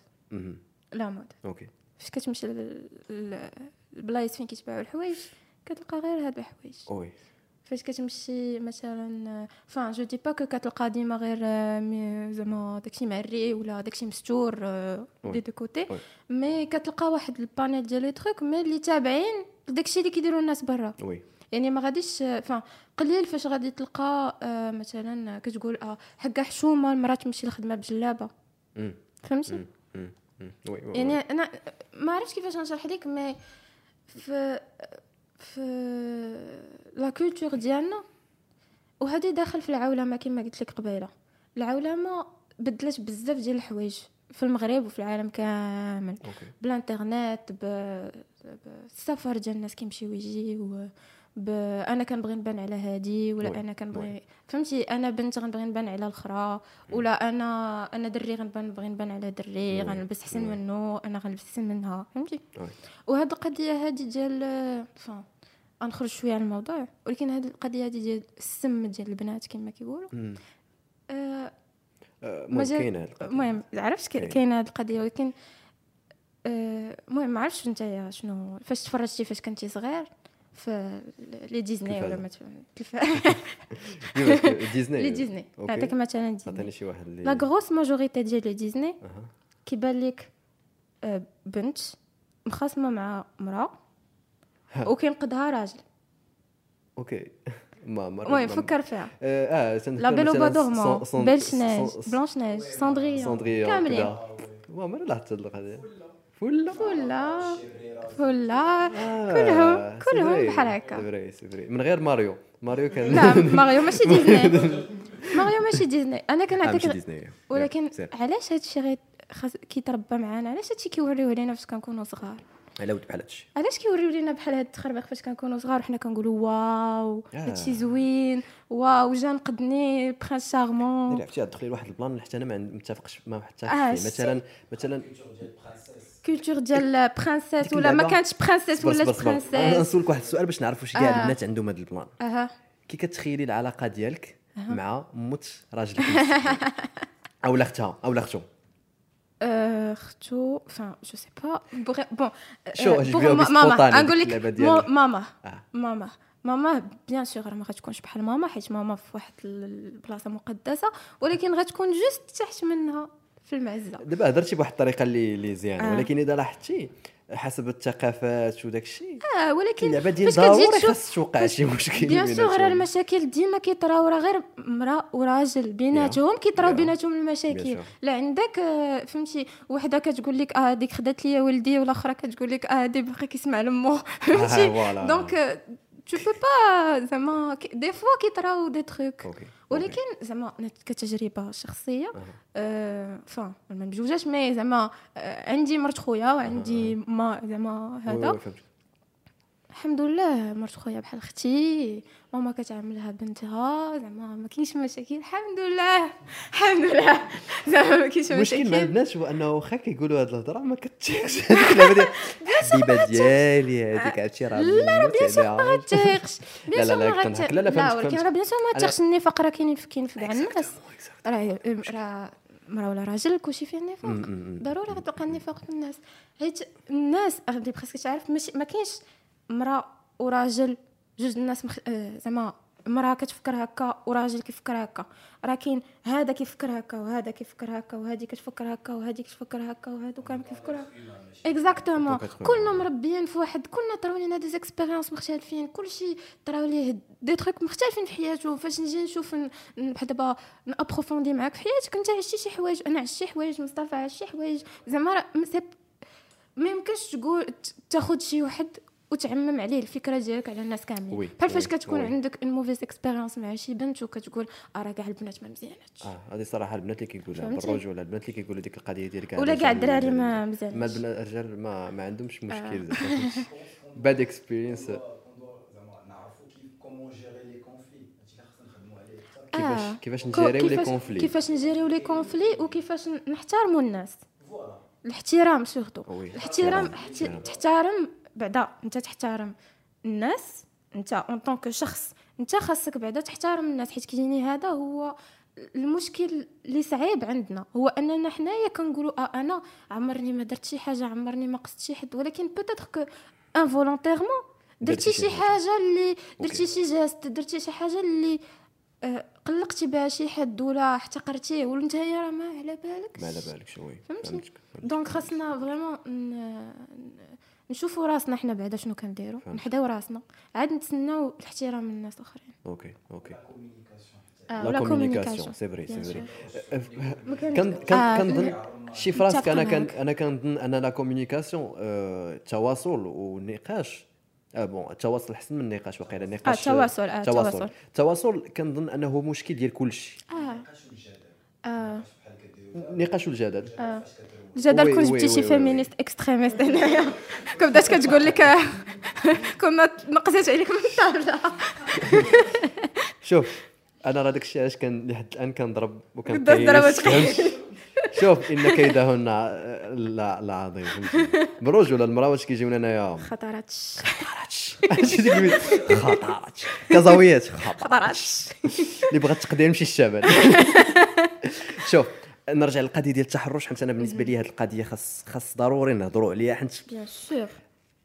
la mode. OK. فاش كتمشي لل- لل- البلايص فين كيتباعوا الحوايج كتلقى غير هاد الحوايج oui فاش كتمشي مثلا enfin je dis pas que كتلقى ديما غير آه، زعما داكشي معري ولا داكشي مستور آه،. des deux côtés. mais كتلقى واحد ال panel ديال les trucs mais اللي تابعين لداكشي اللي كيديروا الناس برا oui يعني ما غاديش enfin قليل فاش غادي تلقى آه، مثلا كتقول آه حقا حشومة المرأة تمشي للخدمه بجلابة. فهمتي. oui oui يعني أنا ما عرفتش كيفاش نشرح لك mais في في la culture ديالنا وهذه داخل في العولمة كما قلت لك قبيلة. العولمة بدلت بزاف ديال الحوايج في المغرب وفي العالم كامل. OK. بالانترنت بالسفر ديال الناس كيمشيو ويجيو ب... أنا كنبغي نبان على هادي ولا oui. أنا كنبغي فهمتي أنا بنت غنبغي نبان على الأخرى ولا أنا أنا دري غنبان نبغي نبان على دري. غنلبس أحسن oui. منه أنا غنلبس أحسن منها فهمتي. وهاد القضية هادي ديال غنخرج شوية على الموضوع ولكن هاد القضية هادي ديال السم ديال البنات كما كيقولوا. آه، آه، ما المهم عرفت كاين. كاينة هاد القضية ولكن آه، المهم ما عرفتش نتايا شنو فاش تفرجتي فاش كنتي صغير في les Disney ولا كيفاش Disney les Disney. نعطيك مثلا ديزني عطيني شي واحد la grosse majorité ديال les Disney. كيبان لك بنت مخاصمه مع مراه ها. وكينقذها راجل أوكي ما ما المهم فكر فيها آه لا بيل مثلاً بيلش نيج صن- بلانش نيج ساندريون ساندريون كاملين. ما لا حتى هذه فلا فلا فلا آه، كلهم- كلهم بحال هكا. سي فري سي فري من غير ماريو. ماريو كان لا ماريو ماشي <laughs> ديزني. ماريو ماشي ديزني. أنا آه، كنعطيك ديزني. ولكن. علاش هادشي غير خاص كيتربى معانا؟ علاش هادشي كيوريوه لينا فاش كنكونوا صغار؟ على ود بحال هادشي علاش كيوريو لينا بحال هاد التخربيق فاش كنكونوا صغار؟ وحنا كنقولوا واو آه. هادشي زوين. واو جا نقدني برانس شارمون. عرفتي تدخلي لواحد البلان اللي حتى أنا ما متفقش ما حتى آه،. مثلا مثلا كولتور ديال برانسيس ديك ولا ما كانتش برانسيس صبر صبر أنا برانسيس نسولك واحد السؤال باش نعرف واش كاع آه. البنات عندهم هذا البلان. أها. كي كتخيلي العلاقة ديالك مع موت راجلك <laughs> أو اختها أو اختو. اختو enfin je sais pas bon شو، أجيبها ماما. نقول لك. ماما. آه. ماما. ماما bien sûr ما غتكونش بحال ماما حيت ماما في واحد البلاصة مقدسة ولكن غتكون juste تحت منها. في المعزه دابا هضرتي بواحد الطريقة اللي اللي زيانة آه. ولكن إذا لاحظتي حسب الثقافات وداك الشيء آه ولكن اللعبة ديال ضروري خاص توقع شي مشكل bien sûr راه. المشاكل ديما كيطراو راه غير مراه وراجل بيناتهم كيطراو. بيناتهم المشاكل. لا عندك آه، فهمتي وحدة كتقول لك آه هذيك خدات ليا ولدي والاخرى كتقول لك آه هادي باقي كيسمع لمو <laughs> فهمتي. donc tu peux pas زعما des fois كيطراو des trucs ولكن زعما كتجربة شخصية. آه، ما بجوجاش mais زعما آه، عندي مرت خويا وعندي ما زعما هذا. الحمد لله مرت خويا بحال أختي ماما كتعاملها بنتها زعما ما كاينش مشاكل الحمد لله الحمد لله <laughs> زعما ما كاينش المشكل مع مشاكل البنات هو أنه واخا كيقولوا هاد الهضرة ما كتشيخش <laughs> <laughs> هذيك اللعبه ديال حبيبه ديالي هذيك عرفتي راه لا راه bien sûr ما غاتيخش لا، لا، لا، كنضحك. لا، لا، ولكن. راه bien sûr ما غاتيخش النفاق راه كاين في كاين في كاع الناس. راه راه مرا ولا راجل كلشي فيه النفاق. ضروري غتلقى النفاق في الناس. حيت الناس غادي parce que تعرف ماشي ما كاينش مرا وراجل جوج الناس مخ... آه، زعما مرا كتفكر هكا وراجل كيفكر هكا. راه كاين هذا كيفكر هكا وهذا كيفكر هكا وهذه كتفكر هكا وهذه كتفكر هكا وهادو كامل كيفكروا. هكا exactement كلنا مربيين في واحد كلنا طراو لينا des expériences مختلفين. كلشي طراو ليه des trucs مختلفين في حياته. فاش نجي نشوف بحال دابا ن approfondir معاك في حياتك انت عشتي شي حوايج أنا عشت شي حوايج مصطفى عشت شي حوايج. زعما ما يمكنش تقول تاخذ شي واحد وتعمم عليه الفكرة ديالك على الناس كاملين oui، بحال فاش كتكون oui. عندك une mauvaise expérience مع شي بنت وكتقول آه راه كاع البنات ما مزياناتش آه هذه صراحة البنات اللي كيقولوا فهمتي؟ بالرجوله البنات اللي كيقولوا ديك القضية ديال كاع ولا كاع الدراري ما ما مزيانش البنات الرجال ما ما عندهمش آه. مشكل bad <laughs> experience زعما نعرفوا كيف comment gérer les conflits هادشي اللي خصنا نخدموا عليه أكثر. كيفاش آه. كيفاش نجيريو les conflits كيفاش نجيريو les conflits وكيفاش نحترموا الناس voilà الاحترام surtout. الاحترام احترام، احت- احترام. تحترم بعدا انت تحترم الناس انت en tant que شخص انت خاصك بعدا تحترم الناس حيت كيجيني هذا هو المشكل اللي صعيب عندنا هو أننا حنايا كنقولوا آه أنا عمرني ما درت شي حاجة عمرني ما قصت شي حد ولكن peut-être que involontairement درتي شي حاجة اللي درتي شي geste درتي شي حاجة اللي قلقتي بها شي حد ولا احتقرتيه وانت راه ما على بالك. ما على بالك شوي. فهمتك. donc خاصنا vraiment نشوفوا راسنا حنا بعدا شنو كنديروا. نحداو راسنا. عاد نتسناو الاحترام من الناس الآخرين. okay okay. آه، la communication. c'est vrai c'est vrai sûr. <laughs> ما كان- كان آه، كان كنظن شي فراسك أنا كان. أنا كنظن أن la communication التواصل والنقاش أه bon التواصل احسن من النقاش النقاش آه، التواصل، آه، التواصل التواصل. التواصل كنظن أنه مشكل ديال كل شيء آه. آه. النقاش والجدل آه. وي، كون جبتي شي فيمينيست اكستريميست هنايا كون بدات كتقول لك كنا نقزت عليك من الطاوله شوف أنا راه داكشي علاش كان لحد الآن كنضرب فهمتي؟ شوف إن كيدهن لا لا عظيم بالرجل المرأة واش كيجيونا انايا خطراتش. شي ديك البيت خطرات كزاويات. خطرات خطراتش. <laughs> اللي بغات تقدر يمشي الشمال <laughs> شوف نرجع للقضية ديال التحرش حيت أنا بالنسبة لي هذه القضية خاص خاص ضروري نهضروا عليها حيت بيان سور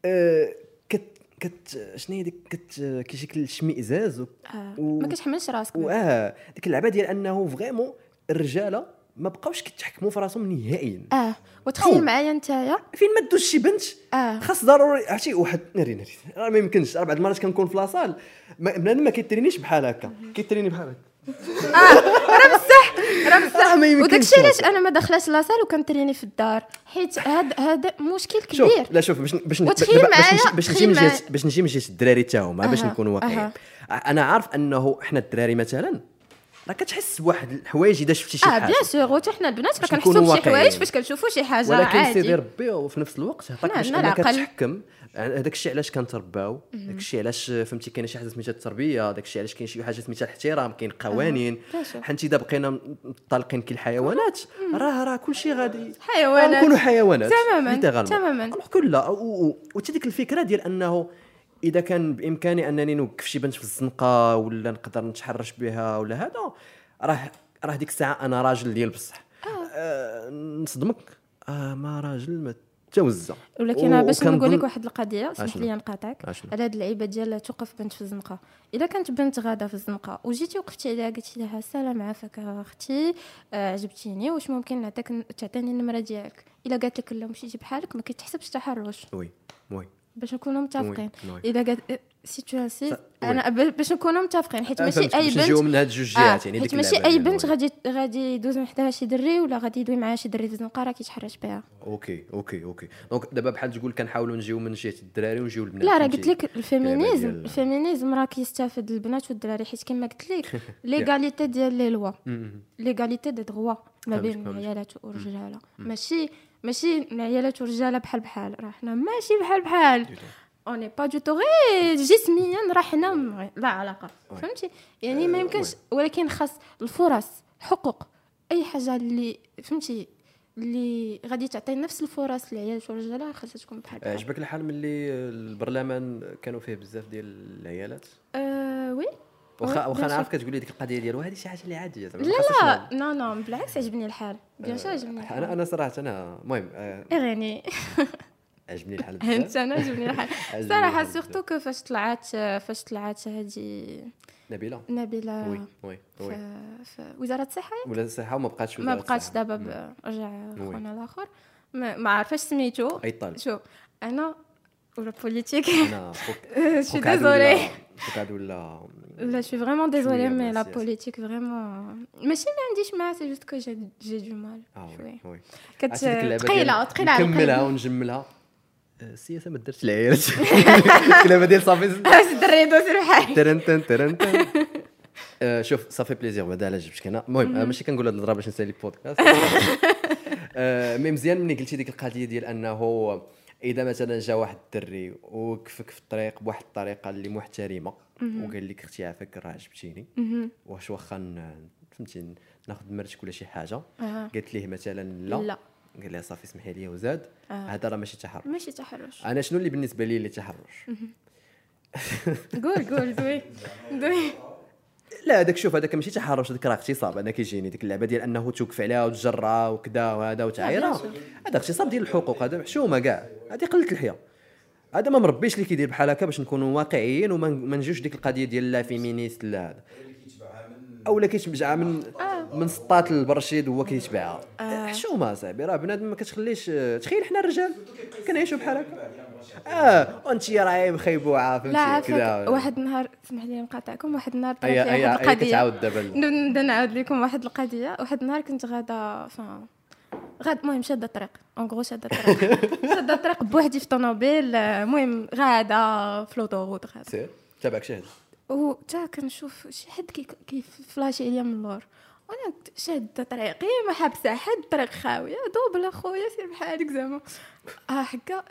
آه، كت كت شنو هي ديك كت كيجيك الشمئزاز و- آه. و- ما كتحملش راسك. واه ديك اللعبه ديال أنه فريمون الرجالة ما بقاوش كيتحكموا في راسهم نهائيا آه. وتخيل معايا نتايا فين ما دوز شي بنت آه خاص ضروري عرفتي واحد ناري ناري راه ما يمكنش راه بعض المرات كنكون في la salle ما- بنادم ما كيترينيش بحال هكا كيتريني بحال هكا راه بصح ما يمكنش وداكشي علاش. أنا ما داخلاش la salle وكنتريني في الدار؟ حيت هذا هذا مشكل كبير. شوف لا شوف باش باش باش نجي- من جهه باش نجي من جهة الدراري تا هما باش نكونوا واقعيين. أنا عارف أنه حنا الدراري مثلا راه كتحس بواحد الحوايج إذا شفتي شي آه حاجة بيان سور وحتى حنا البنات راه باش كنحسوا بشي حوايج. فاش كنشوفوا شي حاجة ولكن سيدي عادي ربي وفي نفس الوقت عطاك باش أنك. تحكم هذاك الشيء علاش كنترباو داك الشيء علاش فهمتي كاين شي حاجة سميتها التربية داك الشيء علاش كاين شي حاجة سميتها الاحترام كاين قوانين. حيت إذا بقينا مطلقين كالحيوانات راه راه كل شيء غادي حيوانات. نكونوا حيوانات تماماً،. تماماً. لا و- و- وتي ديك الفكرة ديال أنه إذا كان بإمكاني أنني نوقف شي بنت في الزنقة ولا نقدر نتحرش بها ولا هذا راه راه ديك الساعة أنا راجل ديال بصح. آه. نصدمك؟ آه ما راجل ما توزع. ولكن باش نقول لك واحد القضية اسمح أشنو؟ لي نقاطعك؟ على هاد اللعيبة ديال توقف بنت في الزنقة. إذا كانت بنت غادة في الزنقة وجيتي وقفتي عليها قلتي لها السلام عافاك أختي آه عجبتيني واش ممكن نعطيك تعطيني النمرة ديالك؟ إلا قالت لك لا مشيتي بحالك ما كيتحسبش تحرش. oui oui. باش نكونوا متفقين. إذا قالت si tu insistes أنا باش نكونوا متفقين. حيت آه، ماشي أي بنت من هاد الجوج آه، جهات يعني حيت ماشي أي بنت. غادي غادي يدوز من حداها شي دري ولا غادي يدوي معاها شي دري في الزنقه راه كيتحرش بها. okay okay okay. donc دابا بحال تقول كنحاولوا نجيو من جهة الدراري ونجيو البنات لا راه؟ قلت لك ال féminisme ال féminisme راه كيستافد البنات والدراري حيت كما قلت لك <laughs> l'égalité ديال les lois. l'égalité des droits ما بين. العيالات والرجاله ماشي ماشي العيالات والرجاله بحال بحال. راه حنا ماشي بحال بحال. on est pas du tout غير جسميا راه حنا لا علاقة. فهمتي؟ يعني ما آه، يمكنش. ولكن خاص الفرص حقوق. أي حاجة اللي فهمتي؟ اللي غادي تعطي نفس الفرص للعيالات والرجاله خاصها تكون بحال بحال. عجبك الحال ملي البرلمان كانوا فيه بزاف ديال العيالات؟ أه واخا واخا أنا bien عارف كتقولي ديك القضية ديال وهذه شي حاجة اللي عادية زعما لا لا. non non بالعكس عجبني الحال. bien sûr عجبني الحال؟ أنا صراحة أنا المهم آه، اغاني عجبني الحال <laughs> أنت بزاف أنا عجبني الحال. <laughs> صراحة surtout que فاش طلعت فاش طلعت هذه نبيلة؟ نبيلة وي وي. وي. في وزارة الصحة؟ ولا الصحة وما بقاتش ما بقاتش. دابا رجع. خونا الآخر. ما, عارفاش سميتو. أي طالب. شو أنا ولا بوليتيك <laughs> أنا شي ديزولي لا السياسة. بوليتيك فريمون ماشي ما عنديش معاه سي جوست كو جي دو مال آه شوي وي وي كت عرفتي ديك اللعبة ثقيله ثقيله على نكملها ونجملها آه، السياسة ما درتش العيالات ديك اللعبه ديال صافي باش الدري يدوز بحالي ترن ترن آه، شوف صافي بليزير بعدا على جبتك أنا المهم آه، ماشي كنقول هاد الهضره باش نسالي البودكاست آه، مي مزيان ملي قلتي ديك القضية ديال انه إذا مثلا جا واحد الدري وقفك في الطريق بواحد الطريقة اللي محترمة وقال لك أختي عافاك راه عجبتيني. واش واخا فهمتي ناخذ مرتك ولا شي حاجة. قالت ليه مثلا لا. لا. قال لها صافي اسمحي لي وزاد. هذا راه ماشي تحرش. ماشي تحرش. أنا شنو اللي بالنسبة لي اللي تحرش؟ <laughs> قول قول دوي. دوي. لا هذاك شوف هذاك ماشي تحرش هذاك راه اغتصاب أنا كيجيني ديك اللعبة ديال أنه توقف عليها وتجرها وكذا وهذا وتعايرها هذا اغتصاب ديال الحقوق هذا محشومة كاع. هذه قلة الحياة. هذا ما مربيش اللي كيدير بحال هكا باش نكونوا واقعيين وما ما نجوش ديك القضية ديال لا féministe لا هذا. أو لا كيتبعها من من سطات البرشيد هو كيتبعها. حشومه صاحبي راه بنادم ما كتخليش تخيل حنا الرجال كنعيشوا بحال هكا. آه وأنت راهي مخيبوعه فهمتي؟ كذا. واحد النهار اسمح لي نقاطعكم. واحد النهار هي لي واحد القضية. كتعاود دابا نبدا نعاود لكم واحد القضية. واحد النهار كنت غادا غاد المهم شادة الطريق en gros شادة الطريق <laughs> شادة الطريق بوحدي في طوموبيل. المهم غادا في l'autoroute غادا. سير. تابعك شاهد و تا كنشوف شي حد كي كي flashi عليا من اللور. وأنا شادة طريقي ما حابسة حد الطريق خاوية. double أخويا سير بحالك زعما. آه هكا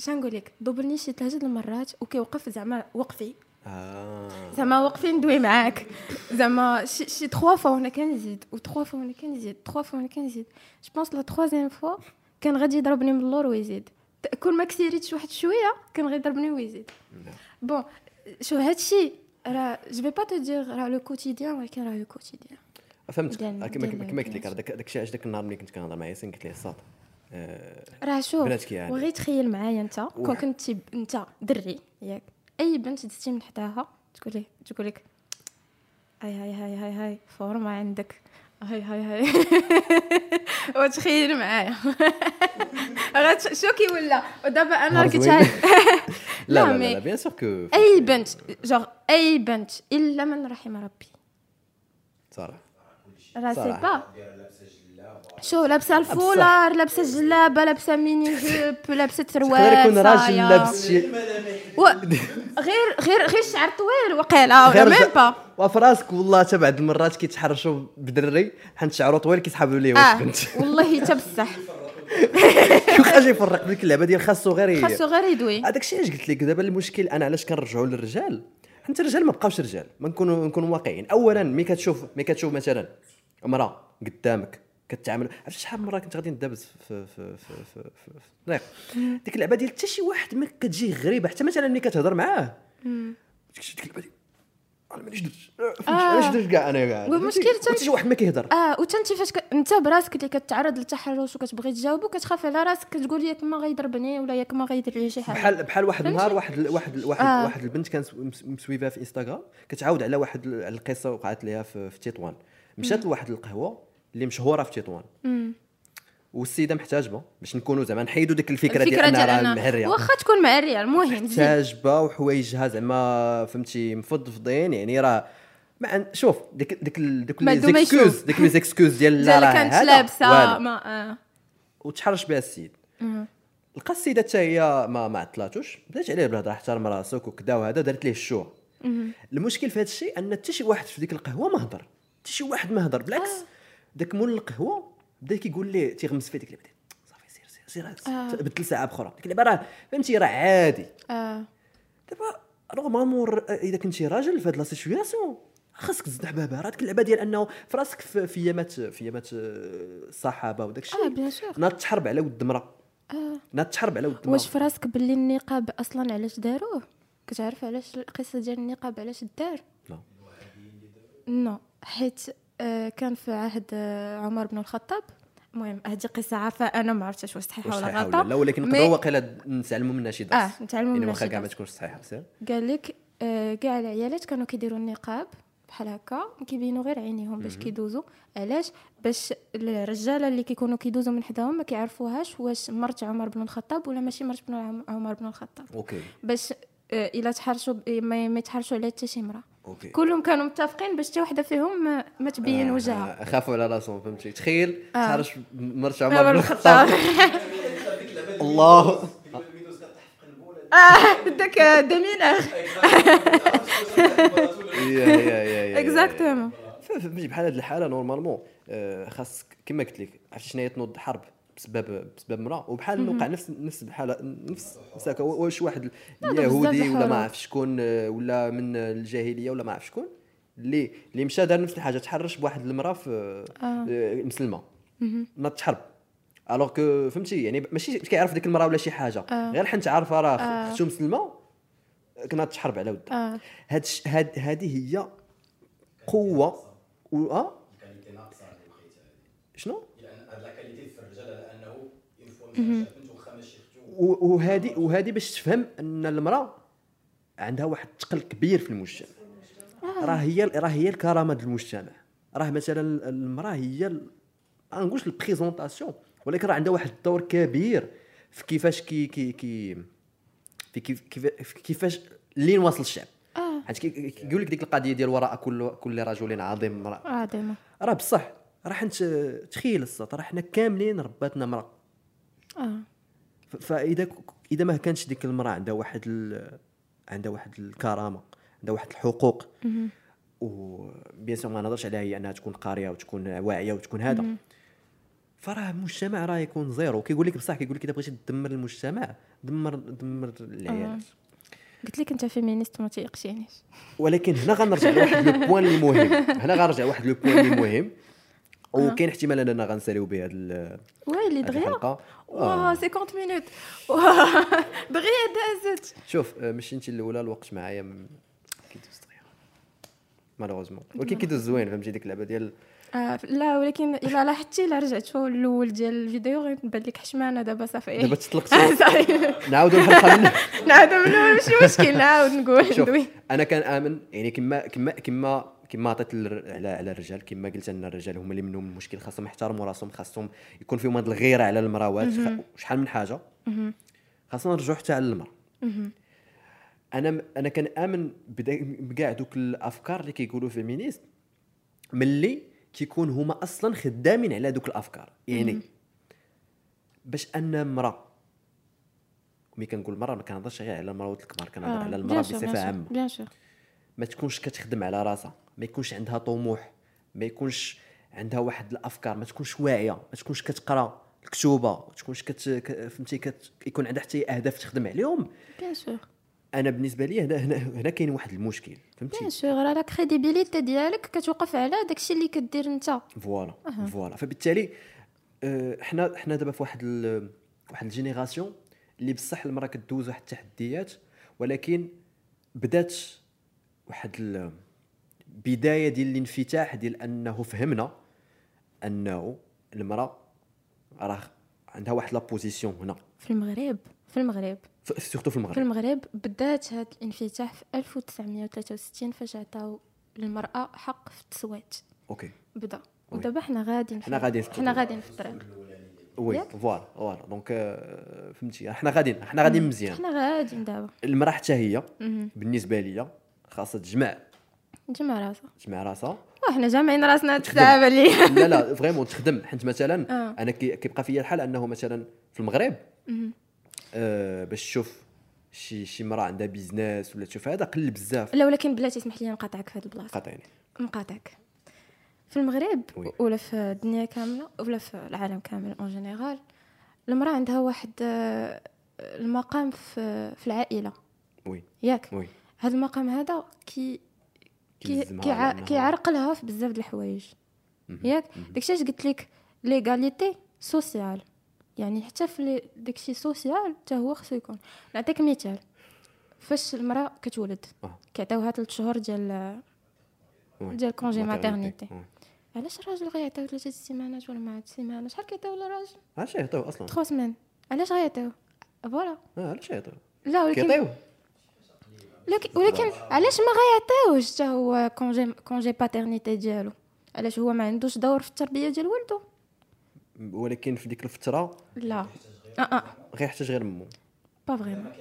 شنقول لك؟ double ني شي ثلاثة المرات وكيوقف زعما وقفي. آه. زعما واقفين ندوي معاك. زعما شي شي trois fois وأنا كنزيد و trois fois وأنا كنزيد تخوا فوا وأنا كنزيد جو بونس la troisième fois كان غادي يضربني من اللور ويزيد كل ما كثيريتش واحد شوية كان غادي يضربني ويزيد bon شو هادشي راه جو في با تو دير راه لو كوتيديان ولكن راه لو كوتيديان فهمت كما قلت لك. داك الشيء علاش داك النهار ملي كنت كنهضر مع ياسين قلت ليه آه، راه شوف يعني. وغير تخيل معايا انت كون كنت انت دري ياك أي بنت دزتي من حداها تقول لك تقول لك هاي هاي هاي هاي هاي فورما عندك. هاي هاي هاي. <laughs> وتخيل معايا. <laughs> شوكي ولا؟ ودابا أنا كنت <laughs> لا لا لا، bien sûr que أي بنت je jure أي بنت إلا من رحم ربي. صراحة. راه c'est. pas. شو لابسة الفولار لابسة الجلابه لابسة mini-jupe لابسة سروال يقدر يكون راجل. لابس شي. و... غير غير غير الشعر طويل وقيله ولا غير même pas. وفي راسك والله حتى بعض المرات كيتحرشوا بدري حيت شعرو طويل كيسحبوا ليه واش آه بنت؟ <laughs> والله حتى بصح. كيبقى يفرق ديك اللعبة ديال خاصو غير خاصو غير يدوي هذاك الشيء علاش قلت لك؟ دابا المشكل أنا علاش كنرجعوا للرجال؟ حيت الرجال ما بقاوش رجال. ما نكونوا نكونوا واقعيين. اولا ملي كتشوف ملي كتشوف مثلا امراه قدامك كتعامل عرفت شحال من مرة كنت غادي ندابز في في في في في, في الطريق ديك اللعبة ديال حتى شي واحد ما كتجي غريبة حتى مثلا ملي كتهضر معاه. ديك اللعبة ديال أنا مانيش درت علاش درت كاع أنا كاع؟ والمشكل حتى شي واحد ما كيهضر. آه وتا انت فاش. أنت براسك اللي كتعرض للتحرش وكتبغي تجاوبو كتخاف على راسك كتقول ياك ما غيضربني ولا ياك ما غيدير لي شي حاجة. بحال بحال واحد؟ النهار واحد واحد واحد آه. واحد البنت كانت مس- مسويفها في انستغرام كتعاود على واحد القصة وقعت لها في, في تطوان. مشات لواحد القهوة اللي مشهورة في تطوان والسيدة محتاجبة باش نكونوا زعما نحيدوا ديك الفكرة, ديال أنها راه مهرية. واخا تكون معريه المهم. محتاجبة وحوايجها زعما فهمتي مفضفضين يعني راه ما شوف ديك ديك ديك لي. les excuses ديك لي les excuses ديال لا راه كانت لابسة. ما آه. وتحرش بها السيد. لقى السيدة حتى هي ما ما عطلاتوش. بدات عليه بالهضره احترم راسك وكذا وهذا دارت ليه ال show. المشكل في هذا الشيء أن حتى شي واحد في ديك القهوة ما هضر حتى شي واحد ما هضر بالعكس داك مول القهوة بدأ كيقول ليه تيغمس فيه ديك اللعبه صافي سير سير سير. آه. بدل ساعة بأخرى. ديك اللعبه راه فهمتي راه عادي. آه. دابا نورمالمون إذا كنتي راجل في هاد لا سيتوياسيون خاصك تزد حبابها راه ديك اللعبه ديال أنه في راسك في ايامات في ايامات آه، الصحابه وداك الشيء. آه بيان سور ناض تحرب على ود امراه آه. ناض تحرب على ود امراه واش في راسك باللي النقاب أصلا علاش داروه؟ كتعرف علاش القصة ديال النقاب علاش دار؟ لا نو. حيت آه كان في عهد آه عمر بن الخطاب. المهم هذه قصة عارفة. أنا ما عرفتش واش صحيحة ولا غلطة. لا ولكن نقدروا واقيلا نتعلموا منها شي درس آه نتعلموا يعني منها واخا شي كاع ما. تكونش صحيحه قال لك آه، كاع العيالات كانوا كيديروا النقاب بحال هكا كيبينوا غير عينيهم باش كيدوزوا. علاش؟ باش الرجاله اللي كيكونوا كيدوزوا من حداهم ما كيعرفوهاش واش مرت عمر بن الخطاب ولا ماشي مرت بن عم- عمر بن الخطاب. okay. باش آه، إلا تحرشوا ما يتحرشوا على حتى شي امرأة. okay. كلهم كانوا متفقين باش حتى وحدة فيهم ما, ما تبين وجهها. آه، خافوا على راسهم فهمتي؟ تخيل آه. تحرش مرت عمر بن الخطاب. <laughs> الله. آه داك دمينغ يا يا يا يا اكزاكتومون فهمتي بحال هاد الحالة نورمالمون آه، خاصك كما قلت لك عرفتي شنو هي تنوض حرب؟ بسبب بسبب امرأة. وبحال وقع نفس نفس الحاله نفس هكا واش واحد يهودي ولا ما. عرف شكون آه، ولا من الجاهلية ولا ما عرف شكون اللي اللي مشى دار نفس الحاجة تحرش بواحد المرأة في آه، مسلمة. ناض تحرب. alors que فهمتي؟ يعني ماشي كيعرف ديك المرأة ولا شي حاجة. آه. غير حنت عارفة راه آه. اختو مسلمة كنا تحرب على ودها. آه. هاد هاد هذه هي قوة و آه؟ شنو لأن هاد la qualité في الرجاله لأنه اون فوا ملي شافت بنت واخا ماشي اختو و- وهذه وهذه باش تفهم أن المرأة عندها واحد الثقل كبير في المجتمع. راه هي راه هي الكرامة ديال المجتمع. راه مثلا المرأة هي ما نقولش ال présentation ولكن راه عندها واحد الدور كبير في كيفاش كي كي كي في كيف كيفاش لين واصل الشعب. آه. حيت كي- كي- كيقول لك ديك القضية ديال وراء كل كل رجل عظيم امراه عظيمة. راه بصح راه حنت تخيل السط راه حنا كاملين رباتنا امراه آه فإذا إذا ما كانش ديك المرأة عندها واحد ال... عندها واحد الكرامة عندها واحد الحقوق و bien sûr ما نهضرش عليها هي أنها تكون قارية وتكون واعية وتكون هذا. فراه المجتمع راه يكون zéro. كيقول لك بصح كيقول لك إذا بغيتي تدمر المجتمع دمر دمر العيالات. قلت لك أنت féministe ما تيقشينيش ولكن هنا غنرجع لواحد le point اللي مهم هنا غنرجع لواحد le point اللي مهم وكاين احتمال أننا غنساليو به هذه ال- ويلي هذه دغيا واه 50 minutes. <laughs> واه، دغيا دازت. شوف آه، ماشي انت الأولى الوقت معايا كيدوز دغيا. malheureusement. ولكن كيدوز زوين فهمتي ديك اللعبة ديال آه لا ولكن إلا لاحظتي إلا رجعت الأول ديال الفيديو غيبان لك حشمانه دابا صافي. دابا آه، تطلقتي <laughs> صافي. نعاودوا الحلقة من <laughs> نعاود من الأول ماشي مشكل نعاود نقول. شوف أنا كنآمن يعني كما كما كما كما عطيت على على الرجال كما قلت أن الرجال هما اللي منهم المشكل خاصهم يحترموا راسهم خاصهم يكون فيهم هذه الغيرة على المراوات. شحال من حاجة؟ خاصنا نرجعوا حتى على المرأة. أنا أنا كنامن بكاع دوك الأفكار اللي كيقولوا فيمينيست ملي كيكون هما أصلا خدامين على دوك الأفكار. يعني باش أن امراه ملي كنقول مرأة ما كنهضرش غير على المراه الكبار كنهضر على المرأة بصفة عامة. ما تكونش كتخدم على راسها. ما يكونش عندها طموح ما يكونش عندها واحد الأفكار ما تكونش واعية ما تكونش كتقرأ الكتوبة ما تكونش كت... فهمتي كت... يكون عندها حتى أهداف تخدم عليهم. bien sûr أنا بالنسبة لي هنا هنا, هنا كاين واحد المشكل bien فهمتي sûr راه la crédibilité ديالك كتوقف على داكشي اللي كدير انت. voilà voilà فبالتالي آه، حنا حنا دابا في واحد ال... واحد la génération اللي بصح المراه كدوز واحد التحديات ولكن بدات واحد ال- بداية ديال الانفتاح ديال أنه فهمنا أنه المرأة راه عندها واحد la position هنا. في المغرب في المغرب. سورتو في في المغرب. المغرب بدات هذا الانفتاح في 1963 فاش عطاو للمرأة حق في التصويت. OK. بدا. ودابا حنا غاديين حنا غاديين في حنا. غاديين في الطريق. oui؟ voilà voilà. donc آه، فهمتي حنا غاديين حنا غاديين مزيان. حنا غاديين دابا. المرأة حتى هي بالنسبة ليا خاصها تجمع تجمع راسها تجمع راسها وحنا جامعين راسنا لي. <laughs> لا لا vraiment تخدم. حيت مثلا آه. أنا كي- كيبقى فيا الحال أنه مثلا في المغرب آه باش تشوف شي شي مراه عندها business ولا تشوف هذا قل بزاف. لا ولكن بلاتي اسمح لي نقاطعك في هذه البلاصة. قاطعني. نقاطعك. في المغرب oui. ولا في الدنيا كاملة ولا في العالم كامل en général المرأة عندها واحد آه، المقام في في العائلة. oui. ياك. oui. هذا المقام هذا كي كي كيلزمها كيع- على أنها- كيعرقلها في بزاف د الحوايج. ياك؟ داكشي اش قلت لك l'égalité sociale. يعني حتى في داكشي social حتى هو خصو يكون. نعطيك مثال. فاش المرأة كتولد آه. كيعطيوها 3 شهور ديال. ديال congé maternité. علاش الراجل غيعطيو ثلاثة سيمانات ولا مع سيمانات شحال كيعطيو للراجل علاش يعطيو أصلا؟ 3 سمان علاش غيعطيو voilà. آه، علاش يعطيو لا ولكن كيعطيو ولكن علاش ما غيعطيوش حتى هو congé congé paternité ديالو؟ علاش هو ما عندوش دور في التربية ديال ولده ولكن في ديك الفترة لا. آه آه. غيحتاج غير مو pas vraiment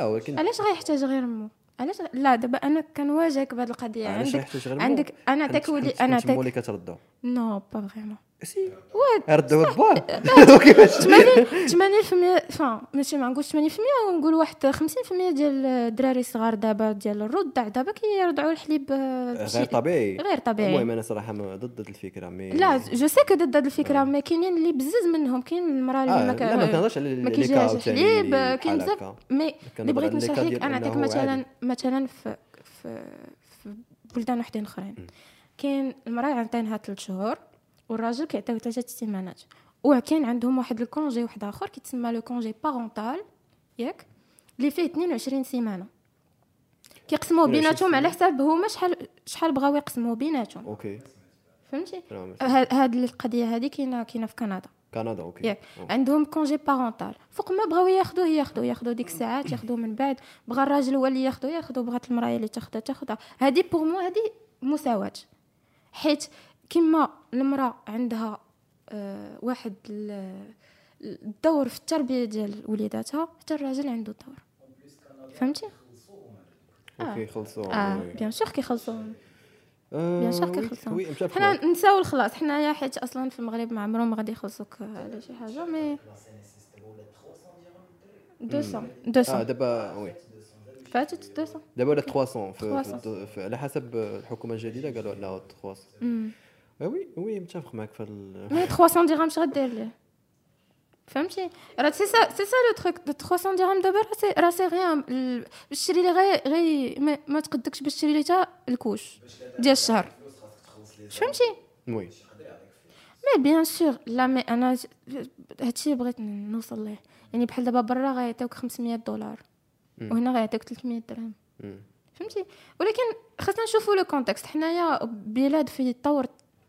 ولكن علاش غيحتاج غير مو علاش لا دابا أنا كنواجهك بهذه القضية. علاش عندك غيحتاج غير مو عندك أنا حنت- أنا اللي كتردو. نو با فريمون سي ردوا با كيفاش 80% فا ماشي ما نقولش 80% ونقول واحد 50% ديال الدراري الصغار دابا ديال الرضع دابا كيرضعوا الحليب غير طبيعي غير طبيعي. المهم أنا صراحة ضد الفكرة مي لا جو سي كو ضد الفكرة ما كاينين اللي بزز منهم كاين المراه اللي ما لا ما كنهضرش على ما كيجيهاش الحليب كاين بزاف. مي اللي بغيت نشرح لك أنا نعطيك مثلا. مثلا في في في بلدان وحدين اخرين كاين المراه عطينها 3 شهور والراجل كيعطيو ثلاثة سيمانات وكاين عندهم واحد الكونجي واحد آخر كيتسمى لو congé بارونتال ياك؟ اللي فيه 22 سيمانة. كيقسموا 22 بيناتهم على حساب هما شحال شحال بغاو يقسموا بيناتهم. OK. فهمتي؟ هاد القضية هذه كاينة كاينة في كندا. كندا OK. ياك. عندهم congé parental فوق ما بغاو ياخذوه ياخذوه ياخذوه ديك الساعات <coughs> ياخذوه من بعد. بغى الراجل هو اللي ياخذوه ياخذوه بغات المرأة هي اللي تاخذها تاخذها هذه pour moi هذه مساواة. حيت كما المرأة عندها آه واحد ال- الدور في التربية ديال وليداتها حتى الراجل عنده دور. فهمتي؟ OK خلصوا. آه. bien sûr كيخلصوا. آه، bien sûr متفق حنا. نساو الخلاص. حنايا حيت أصلا في المغرب ما عمرهم ما غادي يخلصوك على شي حاجة mais 200 آه 200 دابا oui. فاتت 200 دابا ولا 300 في, 300. في, في على حسب الحكومة الجديدة قالوا انها 300 امم آه، oui oui متفق معك في ال... mais 300 درهم اش غدير ليه فهمتي راه c'est ça c'est ça le truc 300 درهم دابا راه c'est راه سي ال- باش تشري لي غير غير ما, ما تقدكش باش تشري لي حتى ال couches ديال الشهر فهمتي oui mais bien sûr لا mais أنا هادشي بغيت نوصل ليه يعني بحال دابا برا غيعطيوك 500 دولار. وهنا غيعطيوك 300 درهم. فهمتي ولكن خاصنا نشوفوا le contexte حنايا بلاد في طور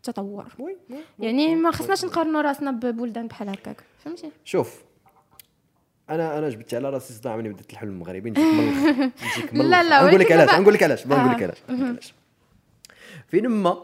التطور oui oui. يعني ما خصناش نقارنوا راسنا ببلدان بحال هكاك فهمتي شوف أنا أنا جبت على راسي صداع ملي بديت الحلم المغربي نجيك من الآخر <laughs> نجيك من لا، لا،. نقول لك علاش نقول لك علاش نقول لك آه. علاش نقول لك علاش فين ما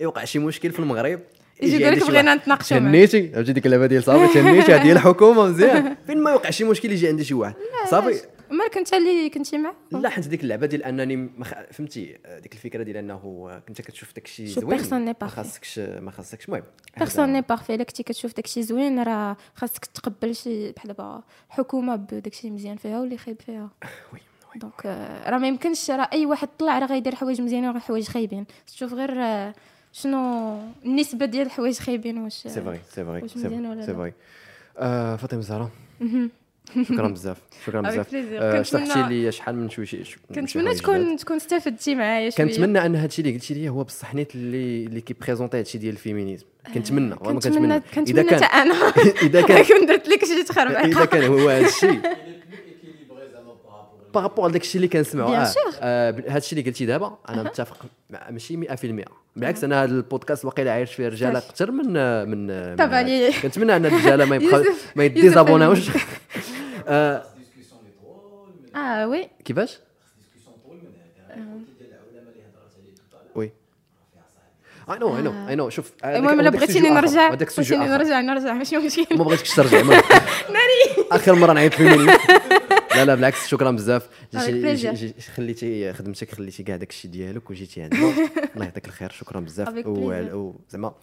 يوقع شي مشكل في المغرب يجي يقول لك بغينا. نتناقشوا. تهنيتي عرفتي ديك اللعبة ديال صافي تهنيتي هذه هي الحكومة مزيان <laughs> فين ما يوقع شي مشكل يجي عندي شي واحد صافي مالك أنت اللي كنتي معاه؟ لا حيت ديك اللعبة ديال أنني مخ... فهمتي ديك الفكرة ديال أنه كنت كتشوف داك الشيء زوين n'est ما. خاصكش ما خاصكش المهم. بيرسون ني بارفي إلا كنتي كتشوف داكشي زوين راه خاصك تقبل شي بحال دابا حكومة بداكشي مزيان فيها واللي خايب فيها. <laughs> وي دونك آه، راه ما يمكنش راه أي واحد طلع راه غيدير حوايج مزيانين وحوايج خايبين. تشوف غير آه، شنو النسبة ديال الحوايج خايبين واش c'est vrai c'est vrai c'est؟ vrai فاطمه زهره شكرا بزاف شكرا <laughs> بزاف. plaisir. آه، شرحتي لي شحال من شوي شي كنتمنى تكون تكون استفدتي معايا شوية. كنتمنى أن هادشي اللي قلتي لي هو بصح نيت اللي اللي كي présenter هادشي ديال ال féminisme. كنتمنى والله كنتمنى كنتمنى كنتمنى. إذا حتى كان أنا. <laughs> إذا كان <laughs> كون درت لك شي إذا تخربيقه كان هو هادشي. par rapport الشيء اللي كنسمعوا آه. آه هادشي اللي قلتي دابا أنا متفق ماشي 100% بالعكس أنا هذا البودكاست واقيلا عايش فيه رجالة. أكثر من من طبعا كنتمنى أن الرجالة ما <laughs> يبقاو ما ي désabonner اوش <laughs> آه، آه oui. كيفاش؟ l'heure وي. اي نو اي نو et non شوف المهم الا بغيتيني. نرجع بغيتيني. نرجع نرجع ماشي مشكل. ما بغيتكش ترجع ما <laughs> آخر مرة نعيط في لا لا بالعكس شكرا بزاف. <laughs> خليتي خدمتك خليتي كاع داك الشيء ديالك وجيتي عندنا <laughs> الله يعطيك الخير شكرا بزاف. Avec و- plaisir. و- زعما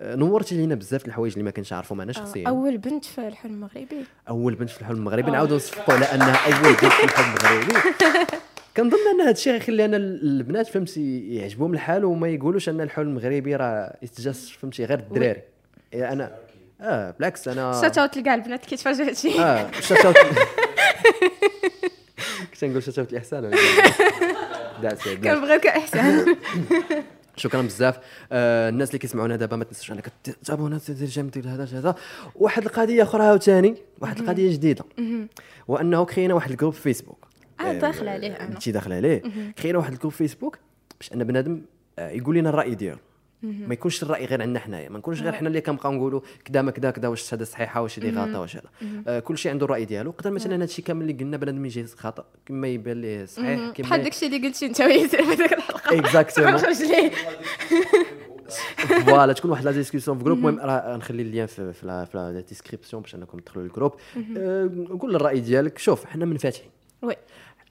آه، نورتي لينا بزاف د الحوايج اللي ما كنتش عارفهم أنا شخصيا. أول بنت في الحلم المغربي. أول بنت في الحلم المغربي. نعاودوا نصفقوا على أنها أول بنت في الحلم المغربي. <laughs> كنظن أن هذا الشيء غيخلي أنا البنات فهمتي يعجبهم الحال وما يقولوش أن الحلم المغربي راه يتجاس فهمتي غير الدراري. إيه أنا آه بالعكس أنا شات اوت لكاع البنات كيتفرجوا هادشي آه شاشوت كنت نقول شاشوت الاحسان كنبغيوك إحسان <laughs> <laughs> شكرا بزاف. آه الناس اللي كيسمعونا دابا ما تنسوش أنك تابونا دير جيم دير هذا هذا واحد القضية أخرى عاوتاني واحد القضية جديدة. وأنه كاينة واحد ال groupe في فيسبوك آه، داخل عليه أنا. انت داخل عليه. كاينة واحد ال groupe في فيسبوك باش أن بنادم آه، يقول لنا الرأي ديالو. ما يكونش الرأي غير عندنا حنايا. ما نكونش غير حنا اللي كنبقاو نقولوا كذا ما كذا كذا واش هذا صحيحه واش هذه غلطة واش هذا آه كل شيء عنده الرأي ديالو. يقدر مثلا هذا الشيء كامل اللي قلنا بنادم يجي خطا كما يبان ليه صحيح بحال كما داكشي اللي قلتي انت وياسر في ديك الحلقة. exactement voilà <laughs> تكون واحد la discussion في groupe المهم راه نخلي ال lien في في لا في la description باش انكم تدخلوا لل groupe آه، قول الراي ديالك شوف حنا منفتحين. oui.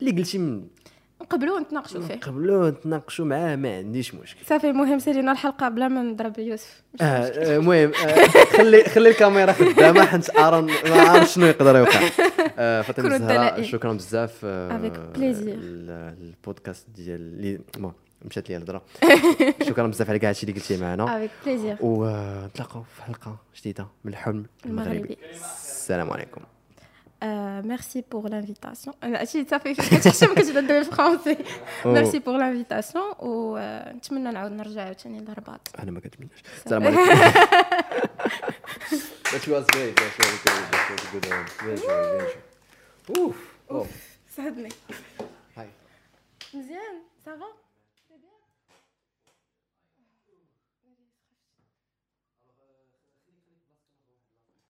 اللي قلتي من نقبلوا ونتناقشوا فيه. قبلوا نتناقشوا معاه ما عنديش مشكل. صافي المهم سالينا الحلقة بلا ما نضرب يوسف. آه، آه، المهم آه، خلي خلي الكاميرا خدامه حيت ارون ما عارف شنو يقدر يوقع. آه، <laughs> فاطمة الزهراء. شكرا بزاف آه، Avec plaisir. ال- البودكاست ديال اللي المهم مشات لي الهضرة. <laughs> شكرا بزاف على كاع هادشي اللي قلتي معنا. avec plaisir ونتلاقاو في حلقة جديدة من الحلم المغربي. السلام عليكم. ميرسي بور لانفيتاسيون هادشي صافي <laughs> فاش كتحشم كتبدا تدوي الفرونسي ميرسي بور لانفيتاسيون ونتمنى <laughs> نعاود نرجع عاوتاني للرباط انا ما كنتمناش السلام عليكم That was great. That was great. That was a good one. Bien joué, bien joué. Ouf. Oh. ساعدني Hi. مزيان صافا